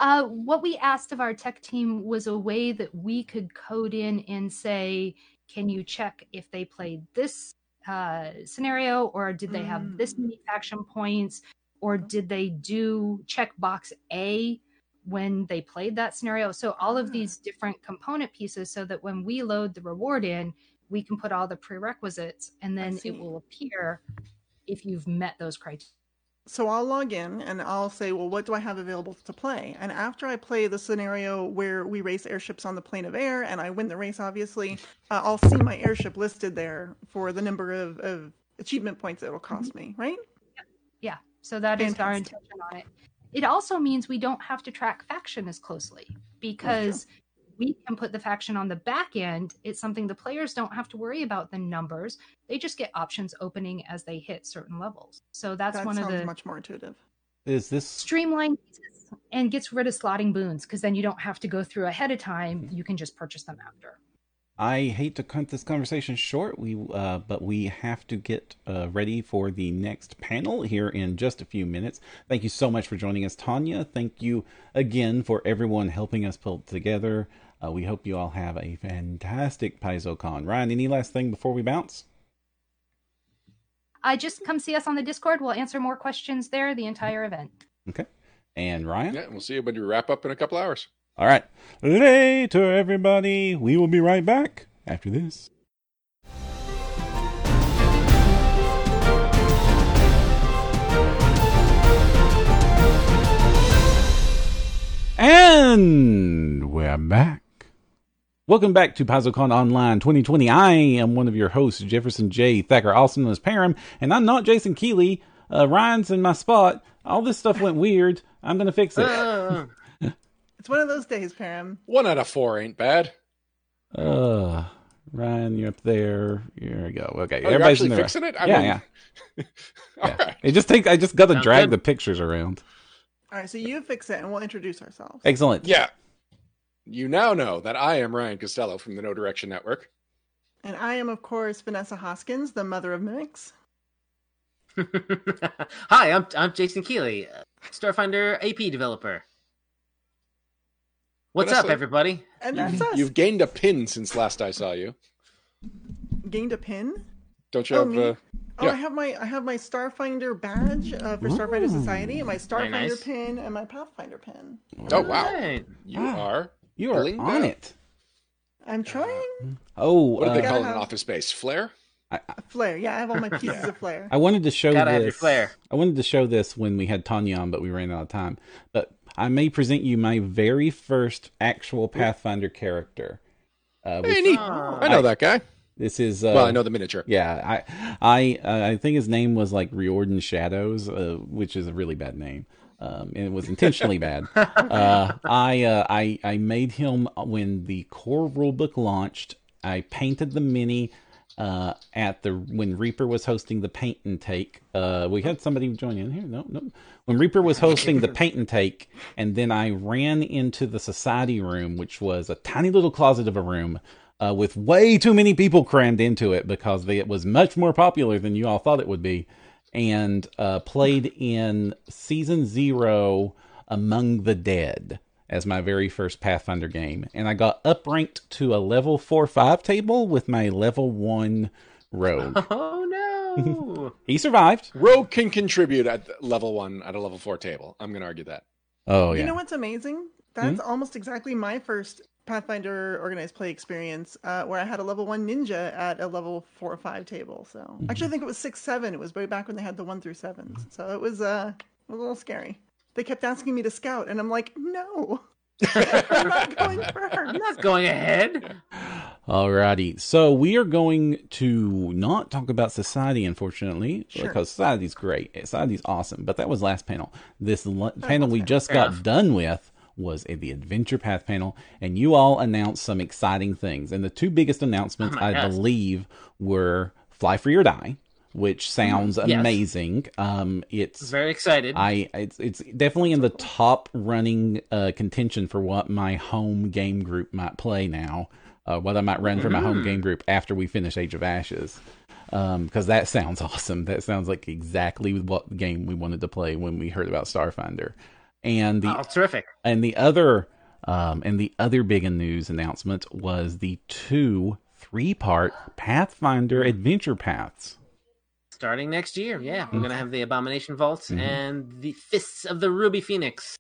Uh, what we asked of our tech team was a way that we could code in and say, can you check if they played this uh, scenario or did they have this Mm. many faction points or did they do check box A when they played that scenario? So all of Ah. these different component pieces so that when we load the reward in, we can put all the prerequisites and then it will appear if you've met those criteria. So I'll log in and I'll say, well, what do I have available to play? And after I play the scenario where we race airships on the plane of air and I win the race, obviously, uh, I'll see my airship listed there for the number of, of achievement points it'll cost me, right? Yeah, so that is our intention on it. It also means we don't have to track faction as closely because we can put the faction on the back end. It's something the players don't have to worry about the numbers. They just get options opening as they hit certain levels. So that's that one of the much more intuitive. Is this streamlined and gets rid of slotting boons because then you don't have to go through ahead of time. You can just purchase them after. I hate to cut this conversation short, we uh, but we have to get uh, ready for the next panel here in just a few minutes. Thank you so much for joining us, Tanya. Thank you again for everyone helping us pull together. Uh, we hope you all have a fantastic PaizoCon. Ryan, any last thing before we bounce? Uh, just come see us on the Discord. We'll answer more questions there the entire event. Okay. And Ryan? Yeah, we'll see you when we wrap up in a couple hours. All right. Later, everybody. We will be right back after this. And we're back. Welcome back to PaizoCon Online 2020. I am one of your hosts, Jefferson J. Thacker, also known as Param, and I'm not Jason Keeley. Uh, Ryan's in my spot. All this stuff went weird. I'm going to fix it. *laughs* It's one of those days, Param. One out of four ain't bad. Uh, Ryan, you're up there. Here we go. Okay, Oh, you're everybody's actually in there. fixing it? I yeah, mean- yeah, *laughs* All yeah. right. It just takes. I just got to drag good. the pictures around. All right, so you fix it and we'll introduce ourselves. Excellent. Yeah. You now know that I am Ryan Costello from the No Direction Network. And I am, of course, Vanessa Hoskins, the mother of mimics. *laughs* Hi, I'm I'm Jason Keeley, uh, Starfinder AP developer. What's up, everybody? And that's us. You've gained a pin since last I saw you. gained a pin. Don't you Oh, have me? uh, Oh, Yeah. I have my I have my Starfinder badge uh, for Starfinder Society, and my Starfinder nice. pin, and my Pathfinder pin. Oh wow, Right. you are. You are Belinda. on it. I'm trying Oh, What do they uh, call it in have- office space? Flare. flair. Yeah, I have all my pieces of flair. I wanted to show Gotta this. have your flair. I wanted to show this when we had Tanya on, but we ran out of time. But I may present you my very first actual Pathfinder character. Uh, Hey, which- neat. Oh. I know that guy. this is uh, well, I know the miniature. Yeah, I, I, uh, I think his name was like Riordan Shadows, uh, which is a really bad name, um, and it was intentionally bad. Uh, I, uh, I, I made him when the core rulebook launched. I painted the mini uh, at the when Reaper was hosting the paint and take. Uh, we had somebody join in here. No, no. When Reaper was hosting the paint and take, and then I ran into the society room, which was a tiny little closet of a room uh, with way too many people crammed into it because they, it was much more popular than you all thought it would be, and uh, played in season zero Among the Dead as my very first Pathfinder game, and I got upranked to a level four five table with my level one rogue. *laughs* Oh no! *laughs* he survived. Rogue can contribute at level one at a level four table. I'm going to argue that. Oh yeah. You know what's amazing? That's almost exactly my first Pathfinder organized play experience, uh, where I had a level one ninja at a level four or five table. So actually, I think it was six seven. It was way back when they had the one through sevens. So it was uh, a little scary. They kept asking me to scout, and I'm like, no, *laughs* I'm not going first. I'm not going ahead. Alrighty, so we are going to not talk about society, unfortunately, Sure. because society's great. Society's awesome, but that was last panel. This l- panel we just Fair got done with was the Adventure Path panel, and you all announced some exciting things. And the two biggest announcements, Oh I gosh. believe, were Fly Free or Die, which sounds Yes. amazing. Um, it's Very excited. I it's it's definitely in the top running uh, contention for what my home game group might play now. Uh, what I might run for my home game group after we finish Age of Ashes, because that sounds *laughs* awesome. That sounds like exactly what game we wanted to play when we heard about Starfinder. And the oh, terrific. and the other um, and the other big news announcement was the two three part Pathfinder adventure paths. Starting next year, yeah, we're gonna have the Abomination Vault and the Fists of the Ruby Phoenix.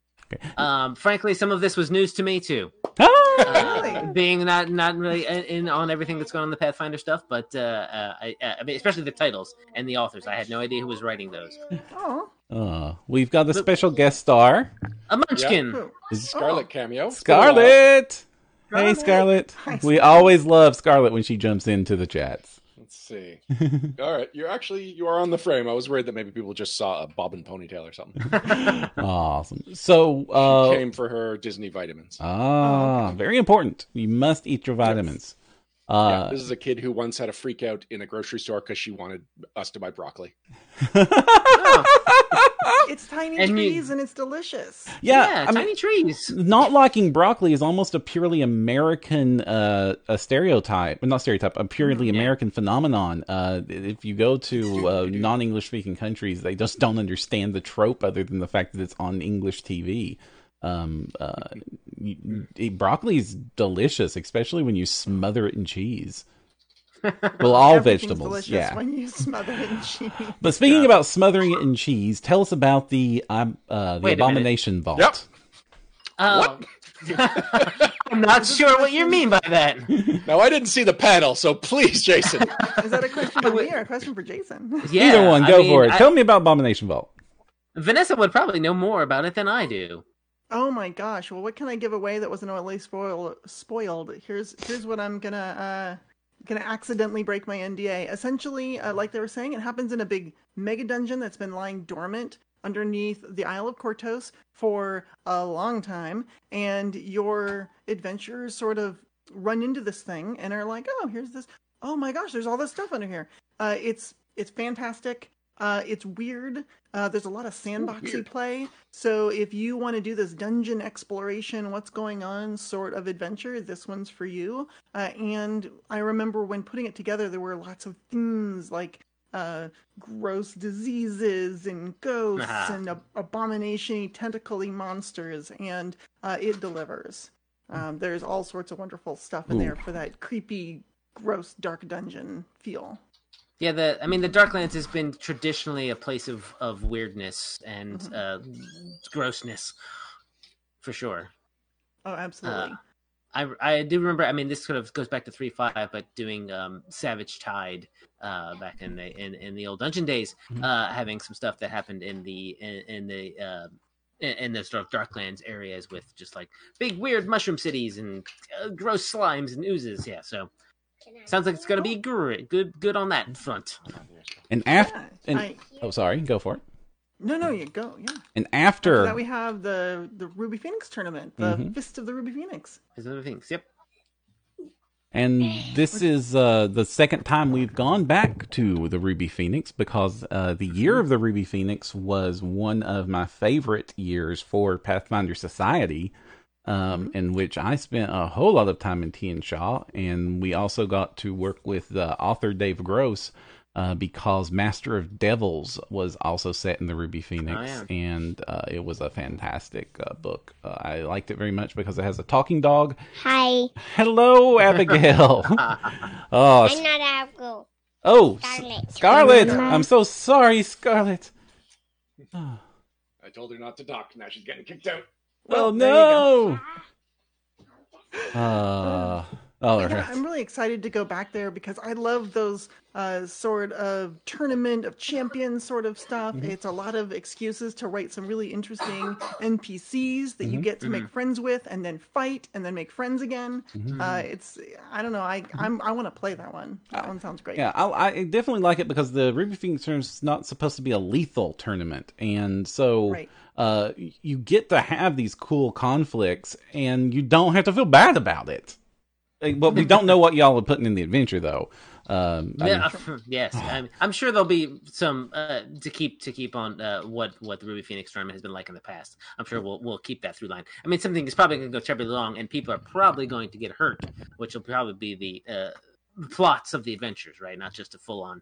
Um, frankly, some of this was news to me too. Ah! Uh, being not not really in, in on everything that's going on in the Pathfinder stuff, but uh, uh, I, uh, I mean, especially the titles and the authors. I had no idea who was writing those. Oh, Uh, we've got a special guest star. A Munchkin. cool. Scarlet cameo. Scarlet. Hey, Scarlet. Scarlet. Hi, We always love Scarlet when she jumps into the chats. Let's see. *laughs* All right, you're actually you are on the frame. I was worried that maybe people just saw a bob and ponytail or something. *laughs* *laughs* awesome. So, uh, Came for her Disney vitamins. ah, very important. You must eat your vitamins. Yeah, Uh, this is a kid who once had a freak out in a grocery store because she wanted us to buy broccoli. *laughs* it's tiny And you- trees and it's delicious. yeah, yeah, I tiny mean, trees. not liking broccoli is almost a purely American uh, a stereotype, well, not stereotype, a purely Yeah. American phenomenon. Uh, if you go to uh, non-English speaking countries, they just don't understand the trope, other than the fact that it's on English TV. Um, uh, you, it- broccoli is delicious, especially when you smother it in cheese. *laughs* Well, all vegetables, yeah. when you smother it in cheese. But speaking about smothering it in cheese, tell us about the um, uh, the Wait abomination vault. Yep. Oh. *laughs* I'm not sure what you mean by that. Now I didn't see the panel, so please, Jason. *laughs* Is that a question for me or a question for Jason? Yeah, Either one, I go mean, for it. I- Tell me about abomination vault. Vanessa would probably know more about it than I do. Oh my gosh! Well, what can I give away that wasn't already spoiled? Spoiled. Here's here's what I'm gonna uh gonna accidentally break my NDA. Essentially, uh, like they were saying, it happens in a big mega dungeon that's been lying dormant underneath the Isle of Kortos for a long time, and your adventurers sort of run into this thing and are like, "Oh, here's this. Oh my gosh, there's all this stuff under here." Uh, it's it's fantastic. Uh, it's weird. Uh, there's a lot of sandboxy weird. play. So if you want to do this dungeon exploration, what's going on sort of adventure, this one's for you. Uh, and I remember when putting it together, there were lots of themes like uh, gross diseases and ghosts *laughs* and ab- abomination tentacly monsters, and uh, it delivers. Um, there's all sorts of wonderful stuff in there for that creepy, gross, dark dungeon feel. Yeah, the I mean the Darklands has been traditionally a place of of weirdness and Mhm. uh, grossness, for sure. Oh, absolutely. I I do remember. I mean, this sort of goes back to three five, but doing um, Savage Tide uh, back in the in, in the old dungeon days, Mhm. uh, having some stuff that happened in the in, in the uh, in, in the sort of Darklands areas with just like big weird mushroom cities and uh, gross slimes and oozes. Yeah, so sounds like it's gonna be great. Good good on that in front. And after, yeah, and- I- oh, sorry, go for it. no, no, you go. Yeah. And After after, that, we have the the Ruby Phoenix tournament, the Mhm. Fist of the Ruby Phoenix. Is other things. Yep. and this is uh, the second time we've gone back to the Ruby Phoenix because uh, the year of the Ruby Phoenix was one of my favorite years for Pathfinder Society, um, in which I spent a whole lot of time in Tian Xia, and we also got to work with the author Dave Gross. Uh, because Master of Devils was also set in the Ruby Phoenix, yeah. and uh, it was a fantastic uh, book. Uh, I liked it very much because it has a talking dog. Hi, Hello, Abigail. *laughs* *laughs* oh, I'm not Apple. Oh, Scarlet. Scarlet! Scarlet. I'm so sorry, Scarlet. Oh, I told her not to dock. Now she's getting kicked out. Oh there you go. no! Uh, all Yeah. I'm really excited to go back there because I love those uh, sort of tournament of champions sort of stuff. Mm-hmm. It's a lot of excuses to write some really interesting NPCs that Mm-hmm. you get to make friends with, and then fight, and then make friends again. Mm-hmm. Uh, it's I don't know. I I'm, I want to play that one. That one sounds great. Yeah, I, I definitely like it because the Ruby Phoenix tournament is not supposed to be a lethal tournament, and so Right. Uh, you get to have these cool conflicts, and you don't have to feel bad about it. But we don't know what y'all are putting in the adventure, though. Um, Yeah, *laughs* yes, I'm, I'm sure there'll be some uh, to keep to keep on uh, what what the Ruby Phoenix tournament has been like in the past. I'm sure we'll we'll keep that through line. I mean, something is probably going to go terribly long, and people are probably going to get hurt, which will probably be the uh, plots of the adventures, right? Not just a full on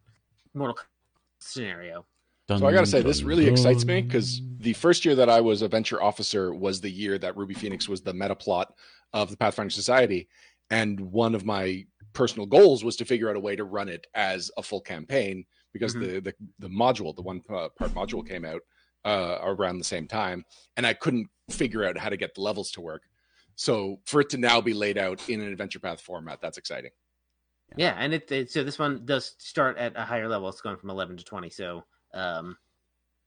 Mortal Kombat scenario. So I got to say, this really excites me because the first year that I was a venture officer was the year that Ruby Phoenix was the meta plot of the Pathfinder Society, and one of my personal goals was to figure out a way to run it as a full campaign because the, the the module, the one uh, part module, came out uh, around the same time, and I couldn't figure out how to get the levels to work. So for it to now be laid out in an adventure path format, that's exciting. Yeah, and it, it so this one does start at a higher level. It's going from 11 to 20, so um,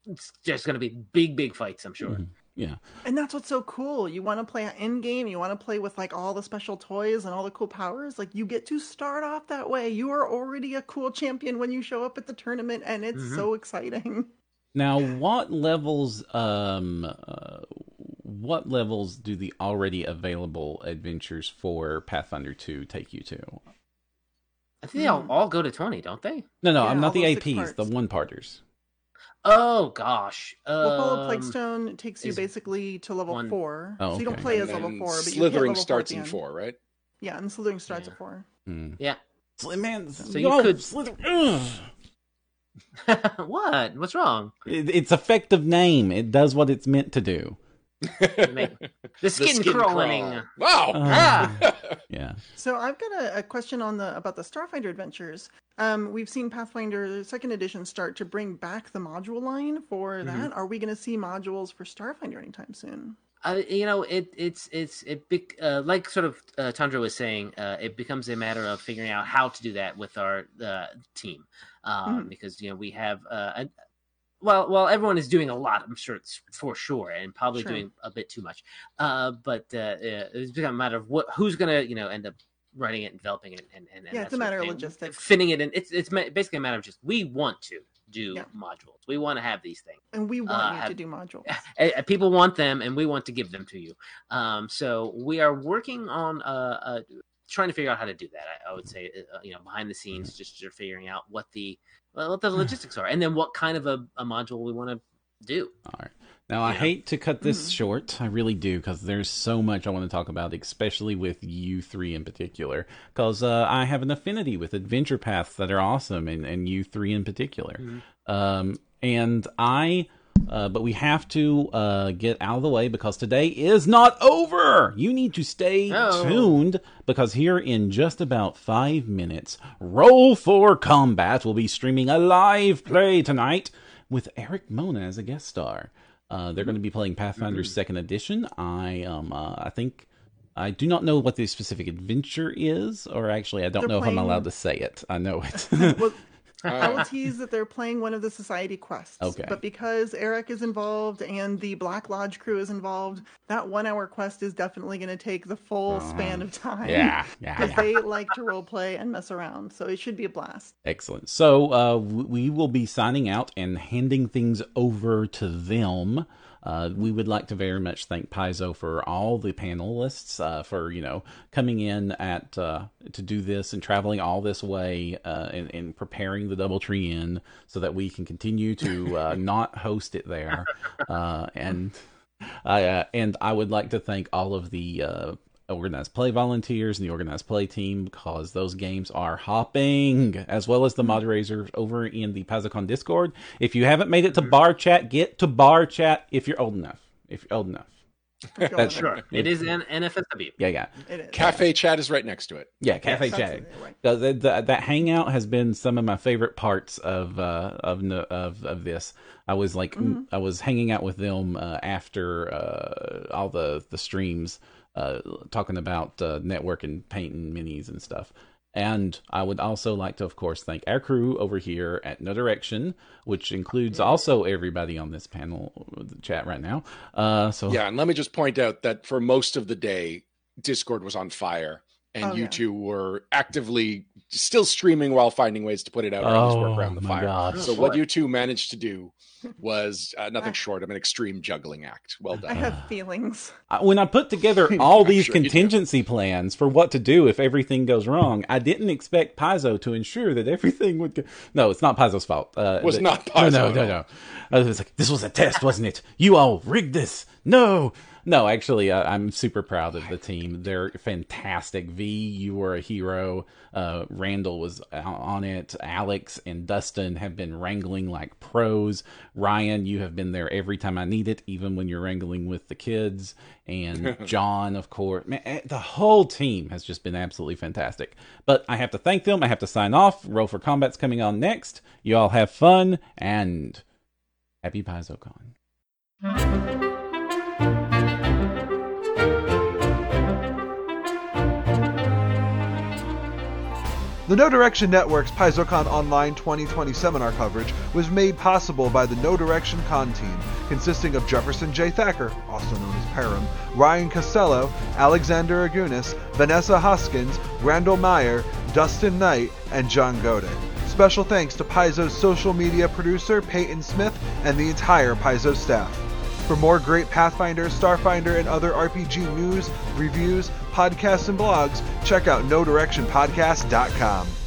it's just going to be big, big fights. I'm sure. Mhm. Yeah. And that's what's so cool. You want to play in game, you want to play with like all the special toys and all the cool powers. Like you get to start off that way. You are already a cool champion when you show up at the tournament, and it's Mhm. so exciting. *laughs* Now, what levels? Um, uh, what levels do the already available adventures for Pathfinder Two take you to? I think they all, Hmm. all go to 20, don't they? No, no, Yeah, I'm not the those six APs, the one parters. Oh gosh. well, Follow Um, Plaguestone takes you is basically to level one- four, Oh, so you don't okay. play And as level then four, but you hit Slithering level starts four in at the end. four, right? Yeah, and Slithering starts Yeah. at four. Hmm. Yeah. Slim man, So you could- Slither- Ugh. *laughs* what? What's wrong? It- It's effective name. It does what it's meant to do. Make- *laughs* The skin, crawling. Wow. *laughs* Ah. Yeah. So I've got a, a question on the about the Starfinder adventures. Um, we've seen Pathfinder Second Edition start to bring back the module line for that. Are we going to see modules for Starfinder anytime soon? Uh, you know, it it's it's it bec- uh, like sort of uh, Tundra was saying. Uh, it becomes a matter of figuring out how to do that with our uh, team, um, Mhm. because you know we have. Uh, a, well, well, everyone is doing a lot. I'm sure it's for sure, and probably Sure. doing a bit too much. Uh, but uh, it's become a matter of what who's gonna you know end up writing it, and developing it, and, and, and Yeah, it's a matter of logistics. fitting it in. It's it's basically a matter of just we want to do Yeah. modules. We want to have these things. And we want Uh, you to do modules. Uh, *laughs* people want them and we want to give them to you um, so we are working on uh, uh, trying to figure out how to do that i, I would say uh, you know behind the scenes just figuring out what the what the logistics are and then what kind of a, a module we want to do All right. Now, I Yeah. hate to cut this Mhm. short. I really do, because there's so much I want to talk about, especially with you three in particular. Because uh, I have an affinity with adventure paths that are awesome, and, and you three in particular. Mhm. Um, and I Uh, but we have to uh, get out of the way because today is not over. You need to stay Oh. tuned because here in just about five minutes, Roll for Combat will be streaming a live play tonight with Erik Mona as a guest star. Uh, they're going to be playing Pathfinder Second Edition. I um uh, I think I do not know what the specific adventure is, or actually I don't They're know if I'm allowed to say it. I know it. *laughs* Well, I Uh, will tease that they're playing one of the society quests. Okay. But because Eric is involved and the Black Lodge crew is involved, that one hour quest is definitely going to take the full span of time. Yeah, yeah, *laughs* Because yeah. they like to role play and mess around. So it should be a blast. Excellent. So uh, we will be signing out and handing things over to them. Uh, we would like to very much thank Paizo for all the panelists uh, for you know coming in at uh, to do this and traveling all this way uh, and, and preparing the DoubleTree Inn so that we can continue to uh, *laughs* not host it there. Uh, and I uh, and I would like to thank all of the uh, organized play volunteers and the organized play team because those games are hopping, as well as the moderators over in the PaizoCon Discord. If you haven't made it to bar chat, get to bar chat if you're old enough. If you're old enough, That's on. Sure. It is an NFSW. yeah, yeah, It is. Cafe chat is right next to it. yeah. Cafe That's chat. it, right. Uh, the, the, that hangout has been some of my favorite parts of uh, of of of this. I was like, Mhm. I was hanging out with them uh, after uh, all the the streams, uh, talking about uh, networking, painting minis and stuff. And I would also like to, of course, thank our crew over here at No Direction, which includes also everybody on this panel chat right now. Uh, so Yeah, and let me just point out that for most of the day, Discord was on fire, and Oh, you yeah. two were actively still streaming while finding ways to put it out or at work Oh around the fire. God. So Oh, what you two managed to do *laughs* was uh, nothing short of an extreme juggling act. Well done. I have feelings. I- when I put together *laughs* all these sure contingency plans for what to do if everything goes wrong, I didn't expect Paizo to ensure that everything would go. *laughs* No, it's not Paizo's fault. Uh, Was th- not No, Paizo no, at no, all. no. I was like, this was a test, wasn't it? You all rigged this. No. No, actually, uh, I'm super proud of the team. They're fantastic. V, you were a hero. Uh, Randall was on it. Alex and Dustin have been wrangling like pros. Ryan, you have been there every time I need it, even when you're wrangling with the kids. And *laughs* John, of course. Man, eh, the whole team has just been absolutely fantastic. But I have to thank them. I have to sign off. Roll for Combat's coming on next. You all have fun and happy PaizoCon. The No Direction Network's PaizoCon Online 2020 seminar coverage was made possible by the No Direction Con team, consisting of Jefferson J. Thacker, also known as Param, Ryan Costello, Alexander Augunas, Vanessa Hoskins, Randall Meyer, Dustin Knight, and John Godek. Special thanks to Paizo's social media producer, Peyton Smith, and the entire Paizo staff. For more great Pathfinder, Starfinder, and other RPG news, reviews, podcasts, and blogs, check out NoDirectionPodcast.com.